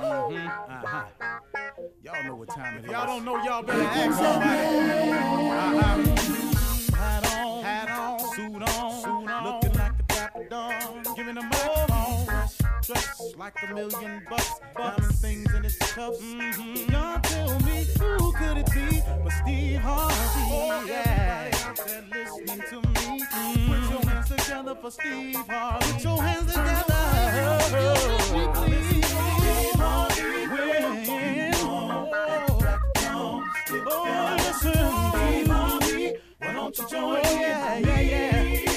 Uh-huh. Y'all know what time it is. Y'all don't know, y'all better ask somebody. Uh-huh. Hat on, hat on, suit on, suit on. Looking like a dapper dawn. Giving a microphone. Dressed like a million bucks. Diamond things in his cuffs. Mm-hmm. Y'all tell me who could it be but Steve Harvey? Oh, yeah. Everybody out there listening to me. Mm-hmm. Put your hands together for Steve Harvey. Put your hands together. Oh, please. Steve oh, oh, listen, Steve Harvey. Why don't you join oh, yeah, in? Yeah, yeah,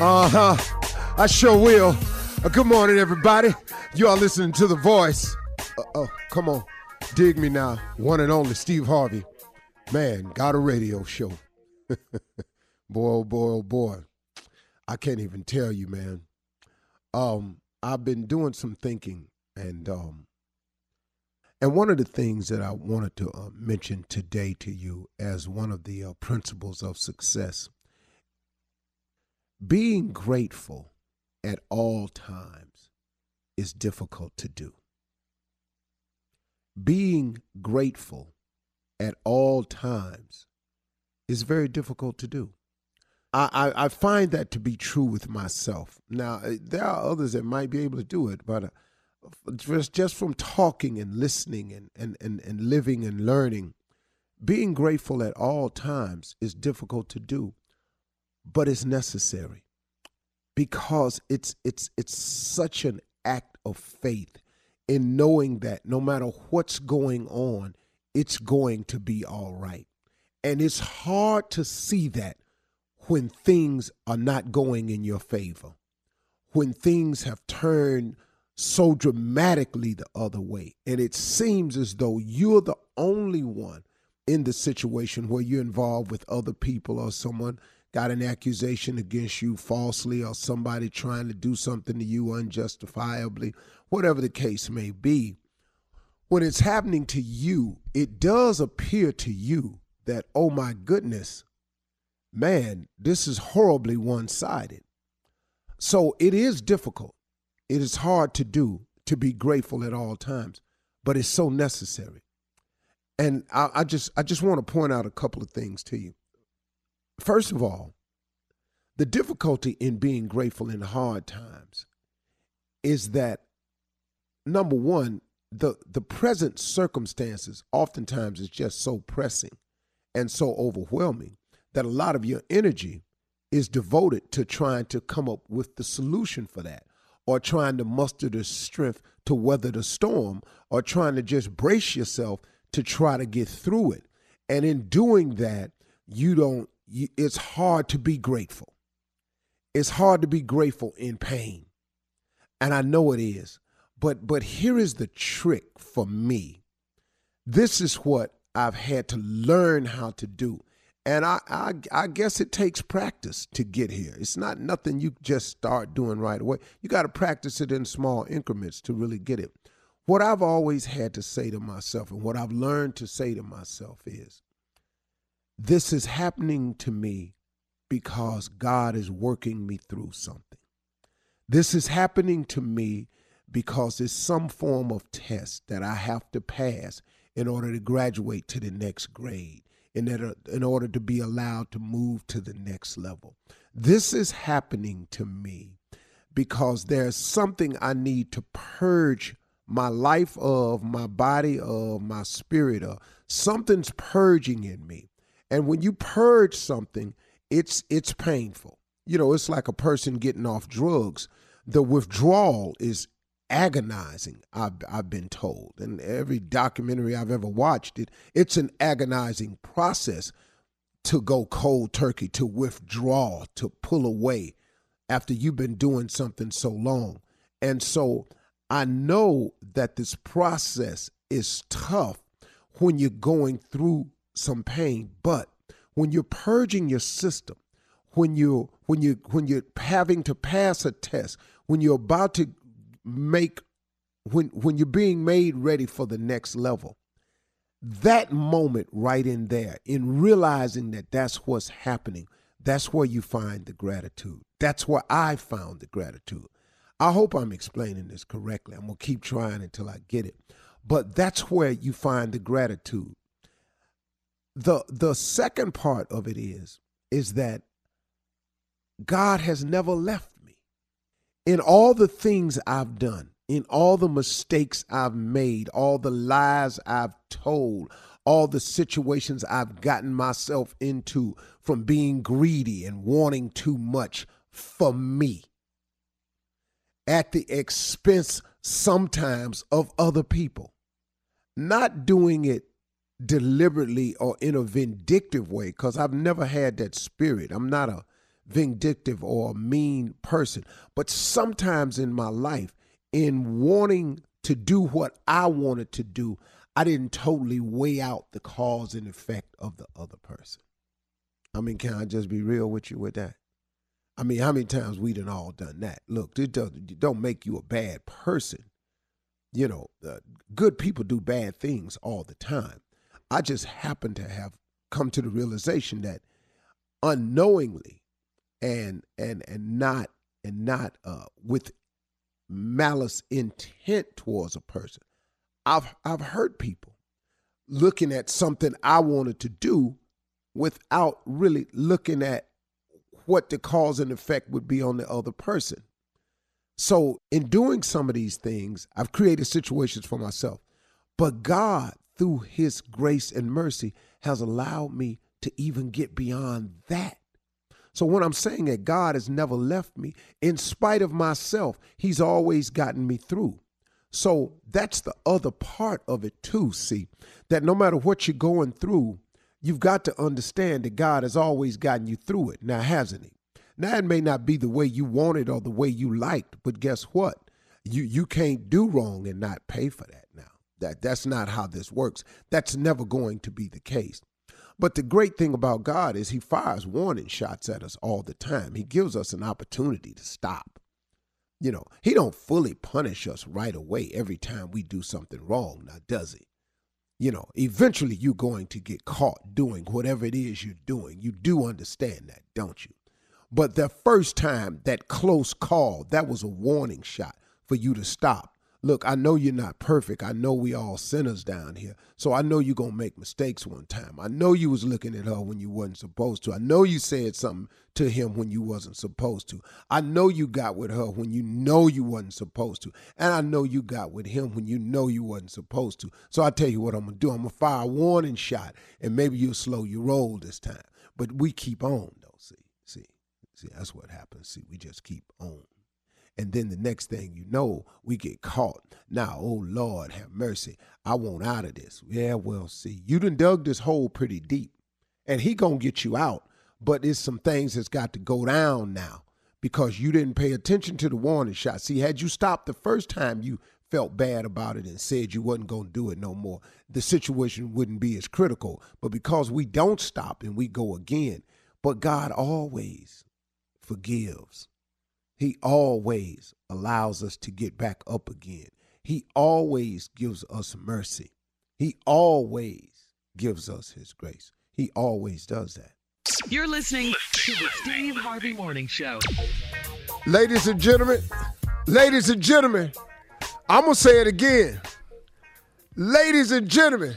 Uh huh. I sure will. Uh, good morning, everybody. You are listening to The Voice. Uh, oh, come on. Dig me now. One and only Steve Harvey. Man, got a radio show. boy, oh boy, oh boy. I can't even tell you, man. Um, I've been doing some thinking, and um, and one of the things that I wanted to uh, mention today to you as one of the uh, principles of success being grateful at all times is difficult to do. Being grateful at all times is very difficult to do. I, I, I find that to be true with myself. Now, uh, there are others that might be able to do it, but uh, just, just from talking and listening and, and, and, and living and learning, being grateful at all times is difficult to do but it's necessary because it's it's it's such an act of faith in knowing that no matter what's going on it's going to be all right. And it's hard to see that when things are not going in your favor when things have turned so dramatically the other way and it seems as though you're the only one in the situation where you're involved with other people or someone got an accusation against you falsely or somebody trying to do something to you unjustifiably, whatever the case may be, when it's happening to you, it does appear to you that, oh my goodness, man, this is horribly one sided. So it is difficult. It is hard to do to be grateful at all times, but it's so necessary. And I, I just I just want to point out a couple of things to you. First of all, the difficulty in being grateful in hard times is that number one, the the present circumstances oftentimes is just so pressing and so overwhelming that a lot of your energy is devoted to trying to come up with the solution for that or trying to muster the strength to weather the storm or trying to just brace yourself to try to get through it and in doing that you don't you, it's hard to be grateful. It's hard to be grateful in pain. And I know it is. But but here is the trick for me. This is what I've had to learn how to do. And I, I I guess it takes practice to get here. It's not nothing you just start doing right away. You got to practice it in small increments to really get it. What I've always had to say to myself and what I've learned to say to myself is this is happening to me because God is working me through something. This is happening to me because it's some form of test that I have to pass in order to graduate to the next grade, in order, uh, in order to be allowed to move to the next level. This is happening to me because there's something I need to purge my life of, my body of, my spirit of. Something's purging in me. And when you purge something, it's it's painful. You know, it's like a person getting off drugs. The withdrawal is agonizing, I've, I've been told. And every documentary I've ever watched, it it's an agonizing process to go cold turkey, to withdraw, to pull away after you've been doing something so long. And so I know that this process is tough when you're going through some pain, but when you're purging your system, when you when you when you're having to pass a test, when you're about to make when when you're being made ready for the next level, that moment right in there, in realizing that that's what's happening, that's where you find the gratitude. That's where I found the gratitude. I hope I'm explaining this correctly. I'm going to keep trying until I get it. But that's where you find the gratitude. The the second part of it is is that God has never left. In all the things I've done, in all the mistakes I've made, all the lies I've told, all the situations I've gotten myself into from being greedy and wanting too much for me at the expense sometimes of other people. Not doing it deliberately or in a vindictive way, because I've never had that spirit. I'm not a vindictive or a mean person. But sometimes in my life, in wanting to do what I wanted to do, I didn't totally weigh out the cause and effect of the other person. I mean, can I just be real with you with that? I mean, how many times we done all done that? Look, it don't, don't make you a bad person. You know, uh, good people do bad things all the time. I just happen to have come to the realization that unknowingly and and and not and not uh, with malice intent towards a person, I've I've hurt people looking at something I wanted to do without really looking at what the cause and effect would be on the other person. So, in doing some of these things, I've created situations for myself. But God, through His grace and mercy, has allowed me to even get beyond that. So, when I'm saying that God has never left me, in spite of myself, He's always gotten me through. So, that's the other part of it, too. See, that no matter what you're going through, you've got to understand that God has always gotten you through it. Now, hasn't He? Now, it may not be the way you wanted or the way you liked, but guess what? You you can't do wrong and not pay for that now. That that's not how this works. That's never going to be the case. But the great thing about God is he fires warning shots at us all the time. He gives us an opportunity to stop. You know, he don't fully punish us right away every time we do something wrong, now does he? you know, eventually you're going to get caught doing whatever it is you're doing. You do understand that, don't you? But the first time, that close call, that was a warning shot for you to stop look, I know you're not perfect. I know we all sinners down here. So I know you're going to make mistakes one time. I know you was looking at her when you wasn't supposed to. I know you said something to him when you wasn't supposed to. I know you got with her when you know you wasn't supposed to. And I know you got with him when you know you wasn't supposed to. So I tell you what I'm going to do. I'm going to fire a warning shot and maybe you'll slow your roll this time. But we keep on though. See, see, see, that's what happens. See, we just keep on. And then the next thing you know, we get caught. Now, oh Lord, have mercy. I want out of this. Yeah, well, see, you done dug this hole pretty deep. And he gonna get you out. But there's some things that's got to go down now because you didn't pay attention to the warning shot. See, had you stopped the first time you felt bad about it and said you wasn't going to do it no more, the situation wouldn't be as critical. But because we don't stop and we go again, but God always forgives. He always allows us to get back up again. He always gives us mercy. He always gives us his grace. He always does that. You're listening to the Steve Harvey Morning Show. Ladies and gentlemen, ladies and gentlemen, I'm going to say it again. Ladies and gentlemen,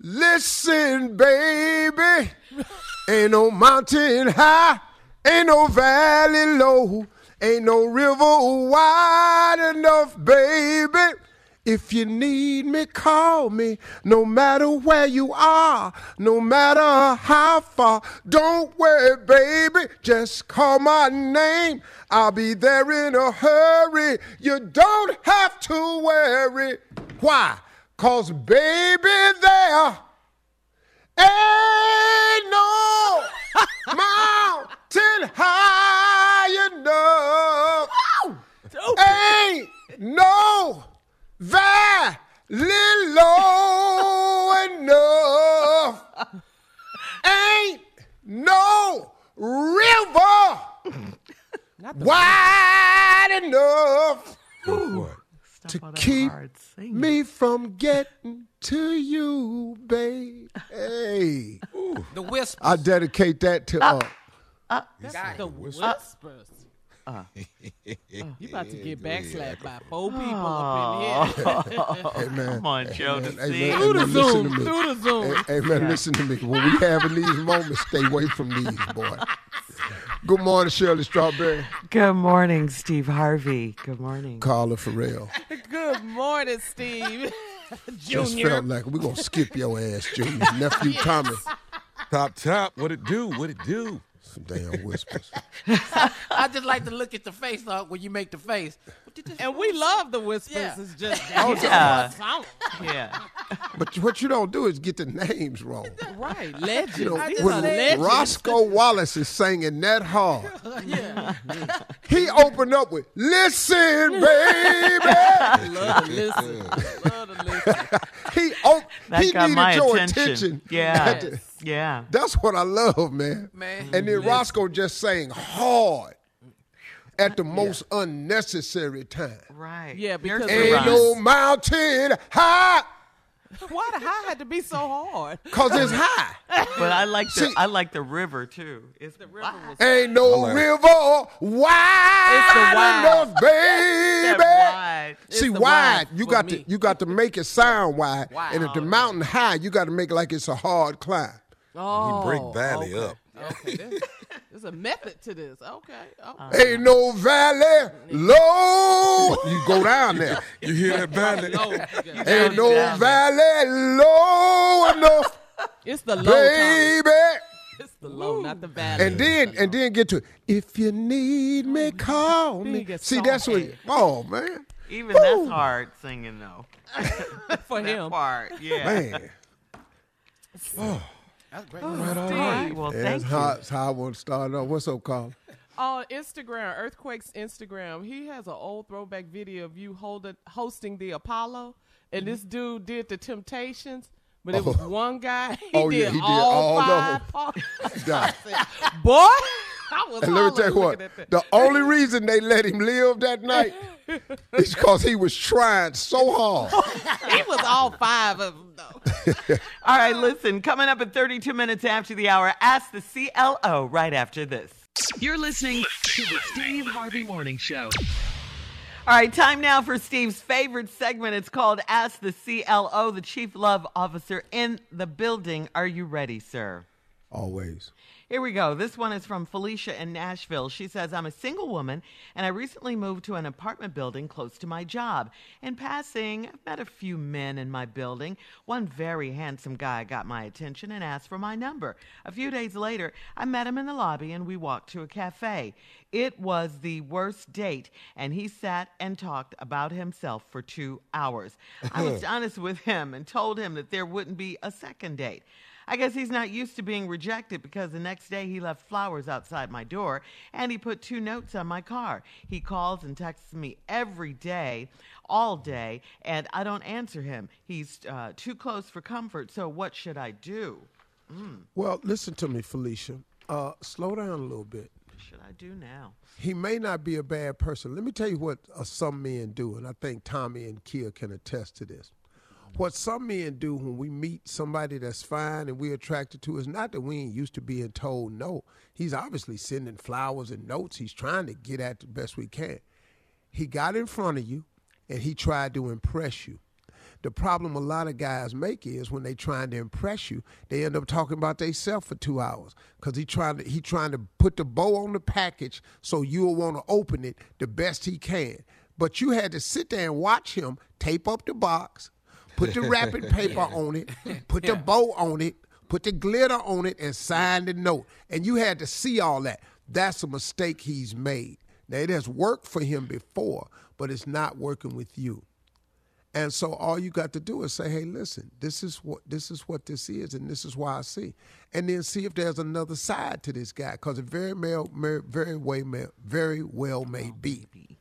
listen, baby. Ain't no mountain high, ain't no valley low, ain't no river wide enough, baby. If you need me, call me. No matter where you are, no matter how far. Don't worry, baby. Just call my name. I'll be there in a hurry. You don't have to worry. Why? Cause baby, there ain't no mountain high enough. Ain't no valley low enough. Ain't no river wide enough to keep me from getting to you, babe. Hey, The whisper. I dedicate that to uh, The whispers. Uh-uh. Uh, you about to get backslapped by four people up in oh. here. hey man. Come on, Joe, to Hey, see. man, Through the hey, Zoom. to. Through the Zoom. Hey, hey, man, listen to me. When we having these moments, stay away from these, boy. Good morning, Shirley Strawberry. Good morning, Steve Harvey. Good morning. Carla Ferrell. Good morning, Steve. Junior. Just felt like we're gonna skip your ass, Junior. Nephew Tommy. Top top, what it do? What it do? Some damn whispers. I just like to look at the face when you make the face. What did this- And we love the whispers. Yeah. It's just oh, Yeah. Yeah. But what you don't do is get the names wrong. Right. Legends. You know, when are legends. Roscoe Wallace is singing that hard, yeah. he opened up with "Listen, baby." Love to listen. Love to listen. he op- he needed your attention. attention. Yeah. Yes. Yeah. That's what I love, man. Man. And then mm-hmm. Roscoe just sang hard at the most unnecessary time. Right. Yeah, because the the Ain't rhyme. no mountain high, Why the high had to be so hard? cause it's high. But I like the See- I like the river too. It's The river was Ain't no like- river wide It's the wide. enough, baby. wide. See, It's wide, wide you got me. to you got to make it sound wide, Wide. and if the mountain high, you got to make it like it's a hard climb. Oh, break Valley okay. up. Okay, there's, there's a method to this. Okay. okay. Uh, Ain't no valley low. You go down there. You hear that valley? Low. Ain't no down valley low enough, It's the low time. baby. It's the low, not the valley. And then and then get to it. If you need me, call me. Big See, that's what. Oh man, Even that's hard singing though. for That him. part. Yeah. man. Oh. That's great. Oh, all right. Well, That's thank how, you. that's how I want to start off. What's up, Carl? On Instagram, Earthquake's Instagram, he has an old throwback video of you holding, hosting the Apollo, and this mm-hmm. dude did the Temptations, but it oh. was Oh. one guy. He Oh, yeah, did he did all, all of five them. parts. Boy, I was And let me tell you what, looking at that. the only reason they let him live that night is because he was trying so hard. he was all five of them though. All right, listen, coming up at 32 minutes after the hour, ask the CLO right after this. You're listening to the Steve Harvey Morning Show. All right, time now for Steve's favorite segment. It's called Ask the CLO, the Chief Love Officer in the building. Are you ready, sir? Always. Here we go. This one is from Felicia in Nashville. She says, I'm a single woman and I recently moved to an apartment building close to my job. In passing, I've met a few men in my building. One very handsome guy got my attention and asked for my number. A few days later, I met him in the lobby and we walked to a cafe. It was the worst date, and he sat and talked about himself for two hours. I was honest with him and told him that there wouldn't be a second date. I guess he's not used to being rejected because the next day he left flowers outside my door and he put two notes on my car. He calls and texts me every day, all day, and I don't answer him. He's uh, too close for comfort, so what should I do? Well, listen to me, Felicia. Uh, slow down a little bit. What should I do now? He may not be a bad person. Let me tell you what uh, some men do, and I think Tommy and Kia can attest to this. What some men do when we meet somebody that's fine and we're attracted to is not that we ain't used to being told no. He's obviously sending flowers and notes. He's trying to get at the best we can. He got in front of you and he tried to impress you. The problem a lot of guys make is when they trying to impress you, they end up talking about themselves for two hours because he trying to he trying to put the bow on the package so you'll want to open it the best he can. But you had to sit there and watch him tape up the box, put the wrapping paper on it, put the bow on it, put the glitter on it, and sign the note. And you had to see all that. That's a mistake he's made. Now it has worked for him before, but it's not working with you. And so all you got to do is say, "Hey, listen, this is what this is what this is, and this is why I see." And then see if there's another side to this guy, because it very well, very way, may, very well may oh, be.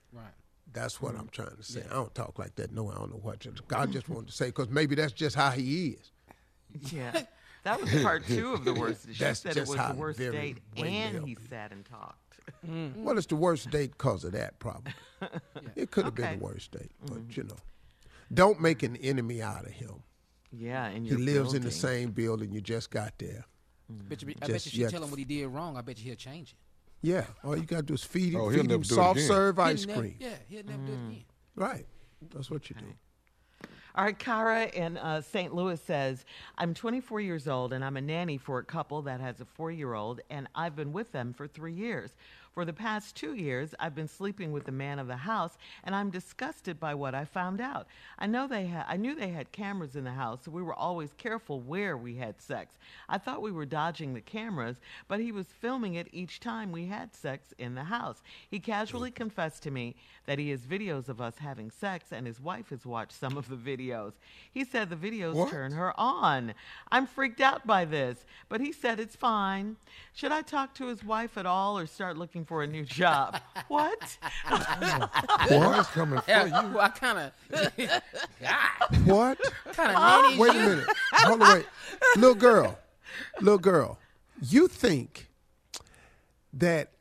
Right. That's what I'm mm-hmm. trying to say. I don't talk like that. No, I don't know what. You, I just mm-hmm. wanted to say because maybe that's just how he is. Yeah. That was part two of the worst. She That's said it just was how the worst very date, and he sat and talked. Mm-hmm. Well, it's the worst date because of that problem. It could have Okay. been the worst date, but you know, don't make an enemy out of him. Yeah, and He you're lives in the same building. You just got there. Bet you, I bet Just you, she yet- tell him what he did wrong. I bet you he'll change it. Yeah, all you got to do is feed him, Oh, feed him soft again. serve He'll ice never- cream. Yeah, he'll never do it again. Right, that's what you do. All right, Kara in uh, St. Louis says, I'm 24 years old and I'm a nanny for a couple that has a four year old, and I've been with them for three years. For the past two years, I've been sleeping with the man of the house, and I'm disgusted by what I found out. I know they had, I knew they had cameras in the house, so we were always careful where we had sex. I thought we were dodging the cameras, but he was filming it each time we had sex in the house. He casually mm. confessed to me that he has videos of us having sex, and his wife has watched some of the videos. He said the videos What? turn her on. I'm freaked out by this, but he said it's fine. Should I talk to his wife at all or start looking for a new job? what? Boy's coming for you. well, I kind of, What? kind of nanny. Wait a minute. Hold on, wait. Little girl, little girl, you think that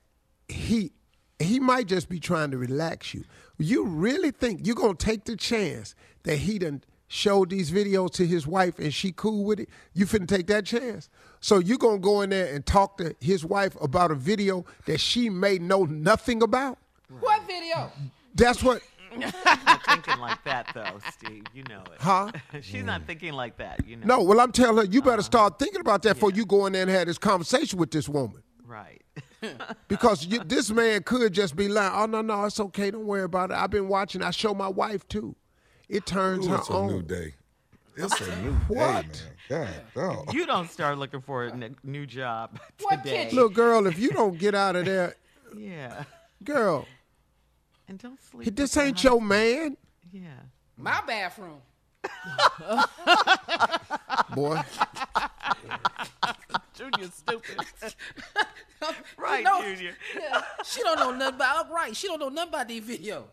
he he might just be trying to relax you. You really think you're gonna take the chance that he done showed these videos to his wife and she cool with it? You finna take that chance? So you gonna go in there and talk to his wife about a video that she may know nothing about? What video? That's what not thinking like that, though, Steve. You know it. Huh? She's not thinking like that. You know. No, well I'm telling her you better uh-huh. start thinking about that before you go in there and have this conversation with this woman. Right. Because you, this man could just be like, "Oh no, no, it's okay. Don't worry about it. I've been watching. I show my wife too. It turns Ooh, her it's a on. new day. It's a new What? day, man. God, dog. You don't start looking for a n- new job today. kitchen? Little girl, if you don't get out of there, Yeah. girl, And don't sleep. this ain't the your man, Yeah. My bathroom. boy. Junior's stupid. Right, know- Junior. She don't know nothing about right. She don't know nothing about these video.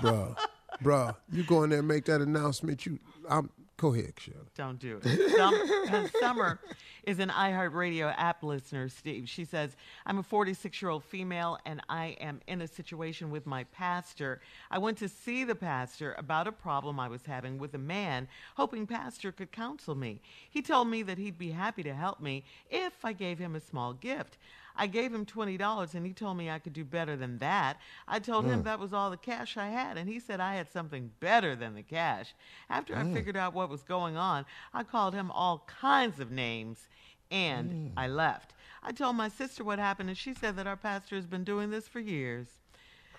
bruh, bruh. You go in there and make that announcement. You, I'm. Go ahead, Shirley. Don't do it. Uh, Summer is an iHeartRadio app listener, Steve. She says, I'm a 46 year old female and I am in a situation with my pastor. I went to see the pastor about a problem I was having with a man, hoping pastor could counsel me. He told me that he'd be happy to help me if I gave him a small gift. I gave him $20 and he told me I could do better than that. I told him mm. that was all the cash I had and he said I had something better than the cash. After I mm. figured out what was going on, I called him all kinds of names and mm. I left. I told my sister what happened and she said that our pastor has been doing this for years.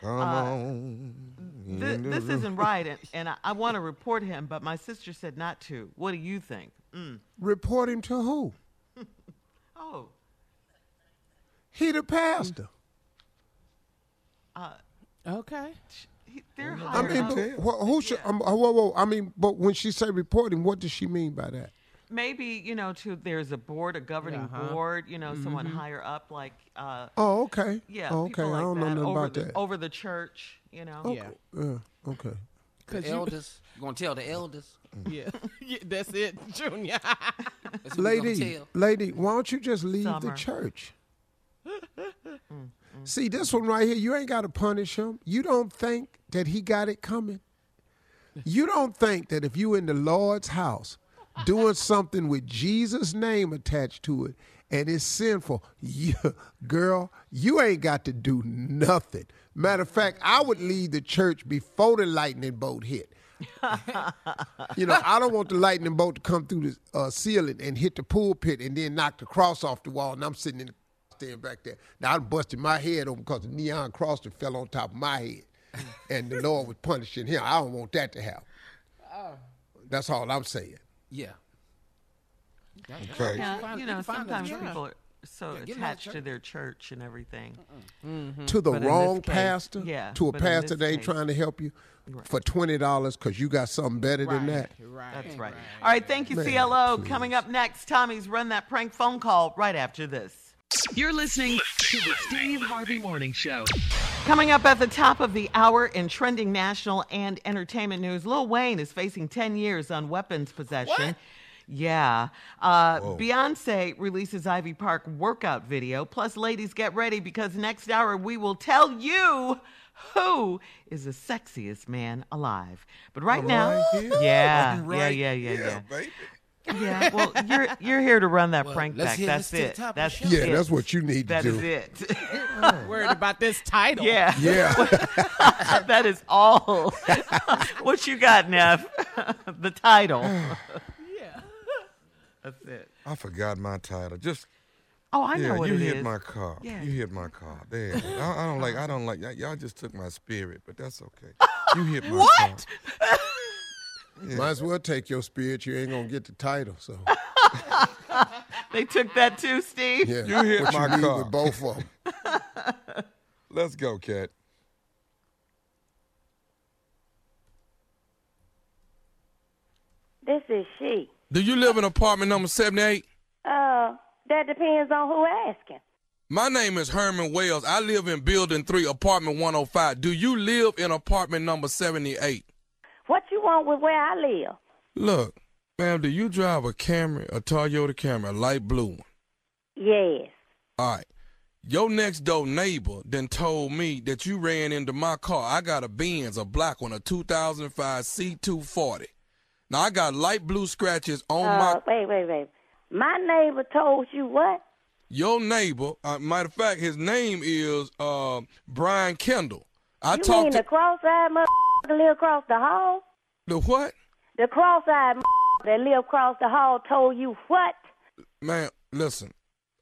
Come uh, on. Th- this isn't right and, and I, I want to report him, but my sister said not to. What do you think? Mm. Report him to who? Oh, He the pastor. Okay. he, they're I hired mean, up. but, wh- who should? Um, uh, whoa, whoa. I mean, but when she say reporting, what does she mean by that? maybe you know to there's a board a governing Uh-huh. board you know someone higher up like uh Oh, okay. yeah Oh, okay. people like I don't that know nothing over about the, that. over the church you know Yeah. Yeah. Okay. The you- elders. You gonna tell the elders? Yeah. yeah. That's it, Junior. That's who we gonna lady, tell. lady, why don't you just leave the Summer. church? See this one right here. You ain't got to punish him. You don't think that he got it coming. You don't think that if you in the Lord's house doing something with Jesus' name attached to it and it's sinful, you, girl, you ain't got to do nothing. Matter of fact, I would leave the church before the lightning bolt hit. you know, I don't want the lightning bolt to come through the uh, ceiling and hit the pulpit and then knock the cross off the wall, and I'm sitting in the stand back there. Now I busted my head open because the neon cross that fell on top of my head, and the Lord was punishing him. I don't want that to happen. Oh. That's all I'm saying. Yeah. Okay. Yeah, find- you you know, sometimes that people are so Yeah, get in that attached to their church and everything. Mm-hmm. To the But wrong case- pastor, yeah, to a pastor this that ain't case- trying to help you for twenty dollars because you got something better than that. Right. That's right. All right, thank you, Man, CLO. please. Coming up next, Tommy's Run That Prank phone call right after this. You're listening to the Steve Harvey Morning Show. Coming up at the top of the hour in trending national and entertainment news, Lil Wayne is facing 10 years on weapons possession. Yeah. Uh, Beyonce releases Ivy Park workout video. Plus, ladies, get ready because next hour we will tell you who is the sexiest man alive. But right I'm now, right here. yeah, I'm yeah, right yeah, yeah, here, yeah, baby. Yeah. Well, you're you're here to run that Well, prank back. hear That's this to the it. top of the That's. Yeah, it. that's what you need to do. is it. Worried about this title. yeah. Yeah. that is all. what you got, Neff? the title. Yeah. That's it. I forgot my title. Just Oh, I yeah, know what you it hit is. my car. Yeah. You hit my car. There. I, I don't like. I don't like. y'all just took my spirit, but that's okay. You hit my What? car. Might as well take your spirit. You ain't gonna get the title. So They took that too, Steve. yeah, You hit what my you car. with both of them. Let's go, cat. This is she. Do you live in apartment number 78? Uh, that depends on who asking. My name is Herman Wells. I live in building 3, apartment 105. Do you live in apartment number 78? You want with where I live? Look, ma'am, do you drive a Camry, a Toyota Camry, a light blue one? Yes. All right. Your next door neighbor then told me that you ran into my car. I got a Benz, a black one, a 2005 C240. Now I got light blue scratches on Uh, my wait, wait, wait. My neighbor told you what? your neighbor. Uh, matter of fact, his name is uh, Brian Kendall. I you mean talked the to cross-eyed motherfucker that live across the hall? The what? The cross-eyed that live across the hall told you what? Man, listen.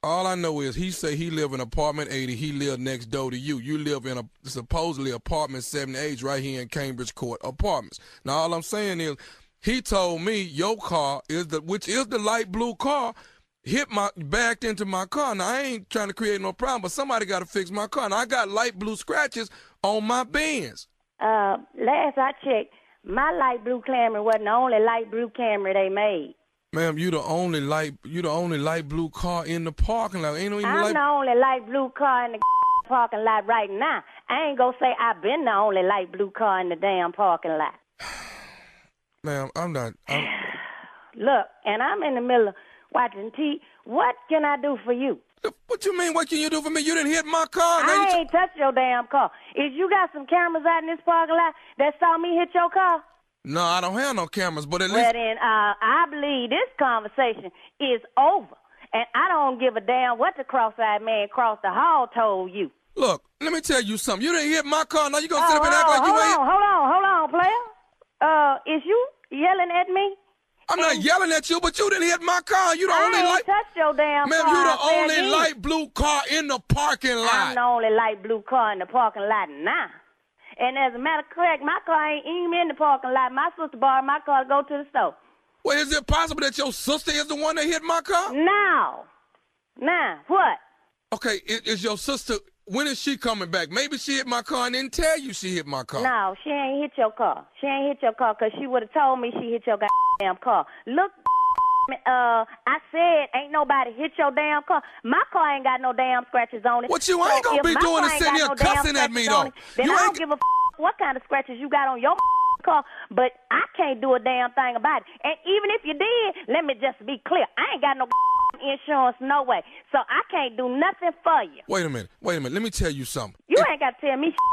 All I know is he say he live in apartment 80. He live next door to you. You live in a supposedly apartment 78 right here in Cambridge Court Apartments. Now all I'm saying is he told me your car is the which is the light blue car hit my backed into my car. Now I ain't trying to create no problem, but somebody got to fix my car. Now I got light blue scratches on my Benz. Uh, last I checked, my light blue Camry wasn't the only light blue Camry they made. Ma'am, you the only light you the only light blue car in the parking lot. Ain't no even I'm light the only light blue car in the parking lot right now. I ain't gonna say I've been the only light blue car in the damn parking lot. Ma'am, I'm not I'm, Look, and I'm in the middle of watching TV. What can I do for you? What you mean? What can you do for me? You didn't hit my car. I t- ain't touched your damn car. If you got some cameras out in this parking lot that saw me hit your car, no, I don't have no cameras, but at well least then uh, I believe this conversation is over. And I don't give a damn what the cross-eyed man across the hall told you. look. Let me tell you something. You didn't hit my car. Now you gonna Oh, sit up and act like you hold ain't. on, hold on, hold on, player. Uh, is you yelling at me? I'm not oh. yelling at you, but you didn't hit my car. You the I only light. touched your damn Ma'am, car. you the I only light blue car in the parking lot. I'm the only light blue car in the parking lot now. And as a matter of fact, my car ain't even in the parking lot. My sister borrowed my car to go to the store. Well, is it possible that your sister is the one that hit my car? Now, now, what? Okay, is, is your sister? When is she coming back? Maybe she hit my car and didn't tell you she hit my car. No, she ain't hit your car. She ain't hit your car 'cause she would have told me she hit your goddamn car. Look, uh, I said ain't nobody hit your damn car. My car ain't got no damn scratches on it. What you ain't gonna be doing is sitting here no cussing at me, though. it, Then You I ain't don't give a what kind of scratches you got on your car, but I can't do a damn thing about it. And even if you did, let me just be clear. I ain't got no insurance, no way. So I can't do nothing for you. Wait a minute. Wait a minute. Let me tell you something. You ain't got to tell me.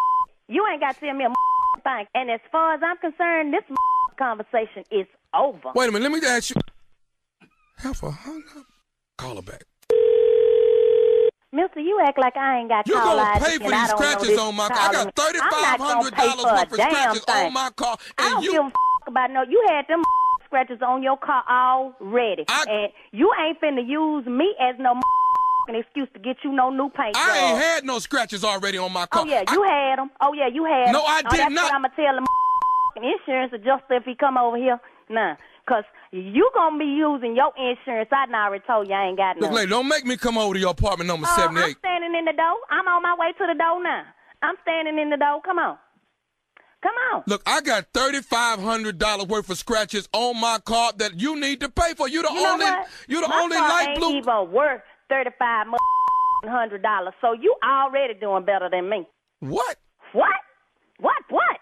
You ain't got to tell me a thing. And as far as I'm concerned, this conversation is over. Wait a minute, let me ask you. Heifer hung up. Call her back. Mister, you act like I ain't got You call gonna pay for I these don't scratches on my car? I got not gonna $3,500 for worth of scratches thing. on my car, I don't you- give a f- about no. You had them scratches on your car already, and you ain't finna use me as no an excuse to get you no new paint I ain't had no scratches already on my car. Oh yeah, you had them. Oh yeah, you had. No, I oh, did that's not. What I'ma tell the insurance adjuster if he come over here. Nah, cause you gonna be using your insurance. I done already told you I ain't got no. Look, lady, don't make me come over to your apartment number Uh, 78. I'm standing in the door. I'm on my way to the door now. I'm standing in the door. Come on. Come on. Look, I got thirty-five hundred dollars worth of scratches on my car that you need to pay for. You the You know only, what? you the My only car light ain't blue. even worth thirty-five hundred dollars. So you already doing better than me. What? What? What? What?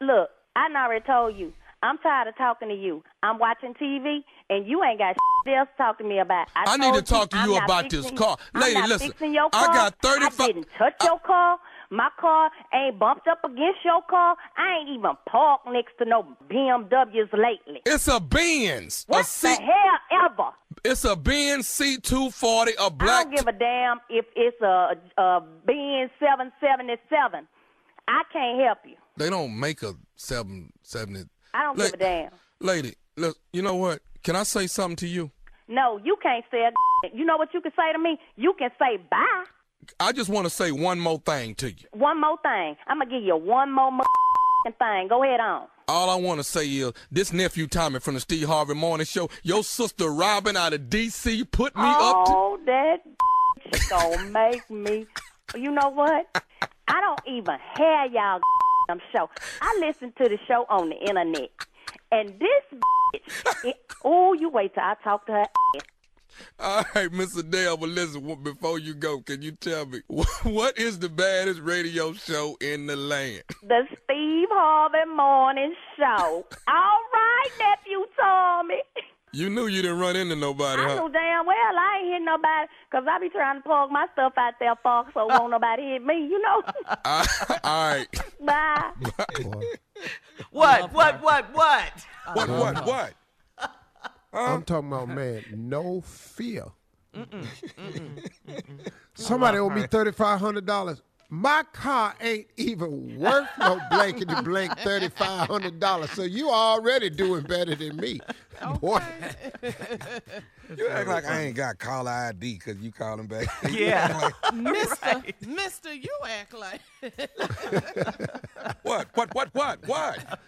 Look, I already told you. I'm tired of talking to you. I'm watching TV, and you ain't got else to talk to me about. I, I need to talk to you about this fixing- car. I'm Lady, listen, I car. got 35 I didn't touch your car. My car ain't bumped up against your car. I ain't even parked next to no BMWs lately. It's a Benz. What a the hell ever? It's a Benz C240, a black. I don't give a damn if it's a, a Benz 777. I can't help you. they don't make a 770. I don't La- give a damn. Lady, look, you know what? Can I say something to you? No, you can't say a You know what you can say to me? You can say bye. I just want to say one more thing to you. One more thing. I'm going to give you one more motherfucking thing. Go ahead on. All I want to say is this nephew Tommy from the Steve Harvey Morning Show, your sister Robin out of D.C. put me up to. Oh, that gonna make me. You know what? I don't even have y'all show. I listen to the show on the internet, and this bitch. it- oh, you wait till I talk to her. All right, Mr. Dale, but listen, before you go, can you tell me what is the baddest radio show in the land? The Steve Harvey Morning Show. All right, nephew Tommy. You knew you didn't run into nobody, I huh? know damn well I ain't hit nobody because I be trying to park my stuff out there, fuck, so won't nobody hit me, you know? All right. Bye. What? What? What? What? What? What? What? I'm uh-huh. talking about man, no fear. Somebody owe me thirty five hundred dollars. My car ain't even worth no blankety blank thirty five hundred dollars. So you already doing better than me, boy. You act like I ain't got caller ID because you calling back. Yeah. Mister, Mister, you act like what? What? What? What? What?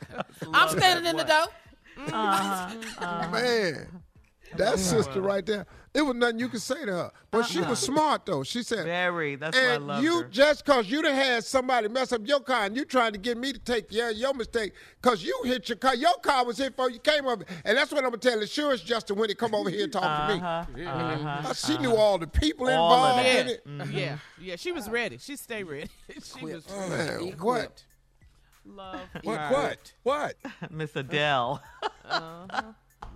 I'm standing in the door. Uh-huh. Man, that sister right there. It was nothing you could say to her, but she was smart though. She said, Very. That's why I And love you her. just cause you done had somebody mess up your car and you trying to get me to take your your mistake cause you hit your car. Your car was hit before you came over. And that's what I'm gonna tell the insurance Justin when he come over here and talk Uh-huh, to me. uh-huh, She knew all the people All involved that. in it. yeah, yeah, yeah. She was ready. She stayed ready. she was Man, what? Love. What? What? What? Miss Adele. Uh-huh.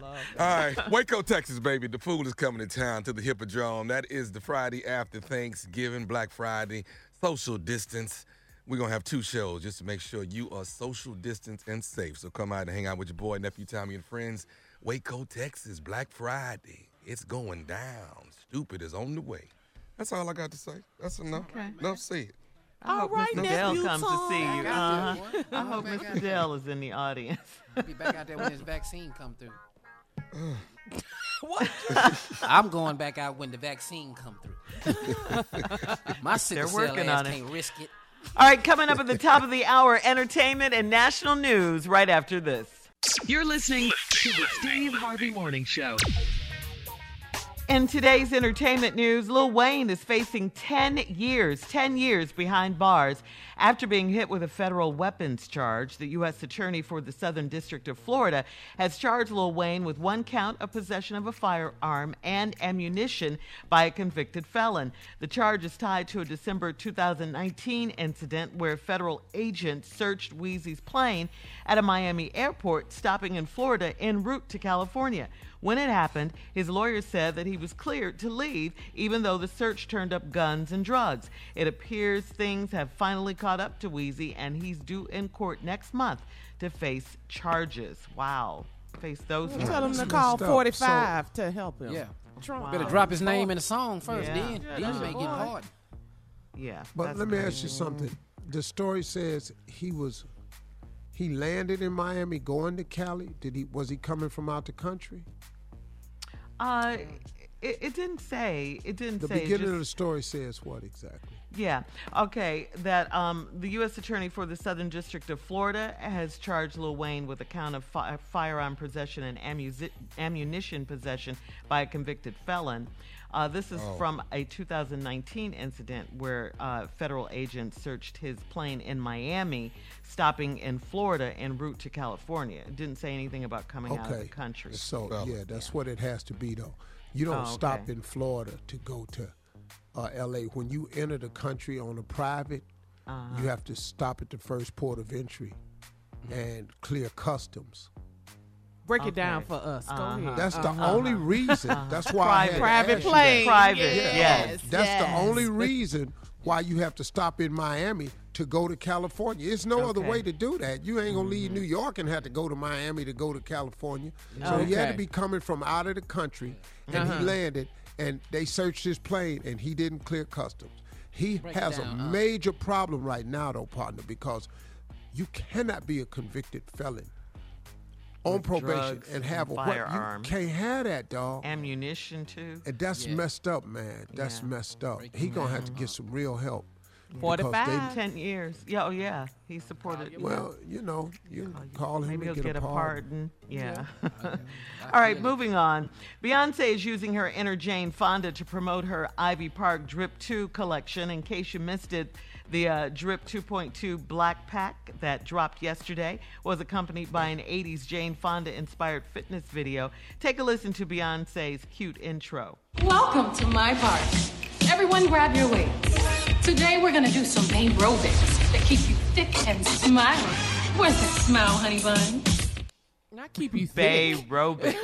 All right, Waco, Texas, baby. The fool is coming to town to the Hippodrome. That is the Friday after Thanksgiving, Black Friday, social distance. We're going to have two shows just to make sure you are social distance and safe. So come out and hang out with your boy, nephew Tommy, and friends. Waco, Texas, Black Friday. It's going down. Stupid is on the way. That's all I got to say. That's enough. Okay. Enough said. I All hope right, Miss Adele comes to see you. Uh-huh. I hope Mr. Dell is in the audience. I'll Be back out there when this vaccine come through. What? I'm going back out when the vaccine come through. My sickle They're cell working ass on it. can't risk it. All right, coming up at the top of the hour, entertainment and national news right after this. You're listening to the Steve Harvey Morning Show. In today's entertainment news, Lil Wayne is facing 10 years, 10 years behind bars after being hit with a federal weapons charge. The U.S. Attorney for the Southern District of Florida has charged Lil Wayne with one count of possession of a firearm and ammunition by a convicted felon. The charge is tied to a December 2019 incident where a federal agent searched Weezy's plane at a Miami airport, stopping in Florida en route to California. When it happened, his lawyer said that he was cleared to leave, even though the search turned up guns and drugs. It appears things have finally caught caught up to Weezy, and he's due in court next month to face charges. Wow. Face those Tell him to call messed up. 45 to help him. Yeah. Trump. Better drop his name in the song first, Yeah. then, Yeah, then that's you may your get hard. Yeah. But let me crazy. ask you something. The story says he was he landed in Miami going to Cali. Did he was he coming from out the country? Uh, it, it didn't say. It didn't The say. it beginning just- of the story says what exactly? Yeah. Okay. That um, the U.S. Attorney for the Southern District of Florida has charged Lil Wayne with a count of fi- firearm possession and ammu- ammunition possession by a convicted felon. Uh, this is from a 2019 incident where uh, federal agents searched his plane in Miami, stopping in Florida en route to California. It didn't say anything about coming out of the country. So Fellas. yeah, that's what it has to be though. You don't Oh, stop in Florida to go to uh, L.A. When you enter the country on a private, Uh-huh. you have to stop at the first port of entry and clear customs. Break it down for us. Uh-huh. ahead. That's the only reason. That's why I had Private plane. that. Private. Yes. Yes. That's the only reason why you have to stop in Miami to go to California. There's no other Okay. Mm-hmm. way to do that. You ain't gonna leave New York and have to go to Miami to go to California. So he had to be coming from out of the country, and Uh-huh. he landed, and they searched his plane, and he didn't clear customs. He Break has down, a uh. major problem right now, though, partner, because you cannot be a convicted felon on With probation drugs and have and a weapon. You can't have that, dog. Ammunition too. And that's Yeah. messed up, man. That's Yeah. messed up. He gonna have to get some real help. Because 45. Ten years. Yeah. Oh yeah. He supported. They, well, you know, you you- call him Maybe he'll get, get, a pardon. pardon. Yeah. All right, moving on. Beyonce is using her inner Jane Fonda to promote her Ivy Park Drip 2 collection. In case you missed it, the uh, Drip 2.2 Black Pack that dropped yesterday was accompanied by an 80s Jane Fonda inspired fitness video. Take a listen to Beyonce's cute intro. Welcome to my park. Everyone grab your weights. Today we're gonna do some aerobics that keep you thick and smiling. Where's that smile, honey bun? Not keep you Bay thick. Robics.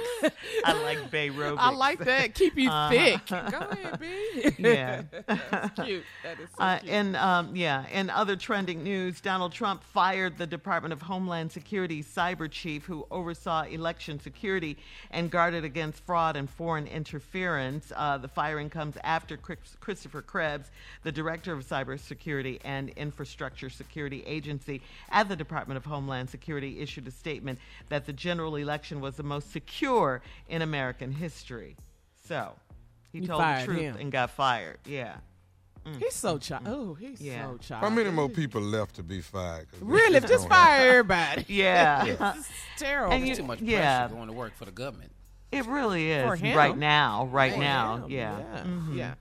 I like Bay Robics. I like that. Keep you Uh-huh. thick. Go ahead, B. Yeah. That's cute. That is so Uh, cute. in um, yeah, in other trending news, Donald Trump fired the Department of Homeland Security cyber chief who oversaw election security and guarded against fraud and foreign interference. Uh, the firing comes after Chris- Christopher Krebs, the director of cybersecurity and infrastructure security agency at the Department of Homeland Security, issued a statement that the general election was the most secure in American history. So. He You told the truth him. and got fired. Yeah. he's so child. Oh, he's Yeah. so child. How many more people left to be fired? Really? shit Just don't happen. fire everybody. Yeah. It's terrible. And It's you- too much pressure yeah. going to work for the government. It really is. For him. Right now. Right For now. him, Yeah. Yeah. Mhm. yeah.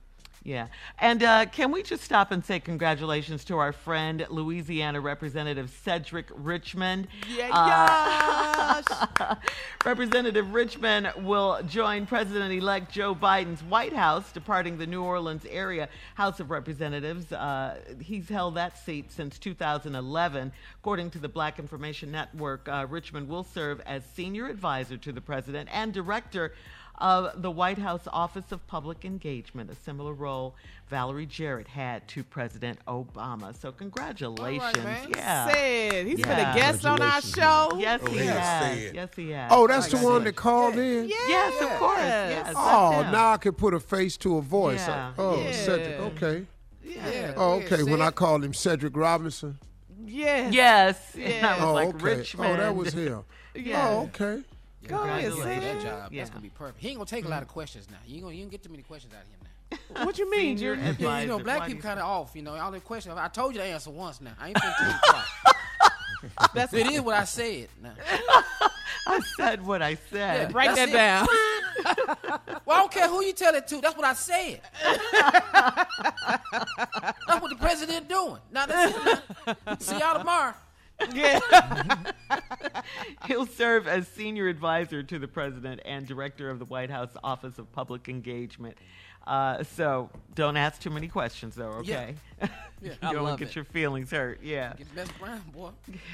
Yeah. And uh, can we just stop and say congratulations to our friend, Louisiana Representative Cedric Richmond? Yeah, Uh, Representative Richmond will join President elect Joe Biden's White House, departing the New Orleans area House of Representatives. Uh, he's held that seat since 2011. According to the Black Information Network, uh, Richmond will serve as senior advisor to the president and director of the White House Office of Public Engagement, a similar role Valerie Jarrett had to President Obama. So, congratulations. man. Yeah. Said he's been a guest on our show. Yes, Oh, he he has. said. Yes, he has. Oh, that's the one that called in. yes, of course. Yes. Oh, now I can put a face to a voice. Yeah. Uh, oh, Yeah. Cedric. Okay. Yeah. Oh, okay. When I called him Cedric Robinson. Yes. Yes. Yeah. And I was Oh, like okay. Richmond. Oh, that was him. Yeah. Oh, okay. Go ahead, He'll do Sid. that job. Yeah. That's gonna be perfect. He ain't gonna take a lot of mm. questions now. You ain't gonna, you ain't get too many questions out of him now. What you mean, Senior Junior? Yeah, you know, black people kind of off. You know, all the questions. I told you to answer once now. I ain't finna tell you twice. That's it is what I said. Now. I said what I said. Yeah. Write That's that it. down. Well, I don't care who you tell it to. That's what I said. that's what the president doing. Now that's it. Man. See y'all tomorrow. Yeah. He'll serve as senior advisor to the president and director of the White House Office of Public Engagement. Uh, so don't ask too many questions, though. Okay. Yeah, you I don't love get it. your feelings hurt. Yeah. Get best Brown, boy.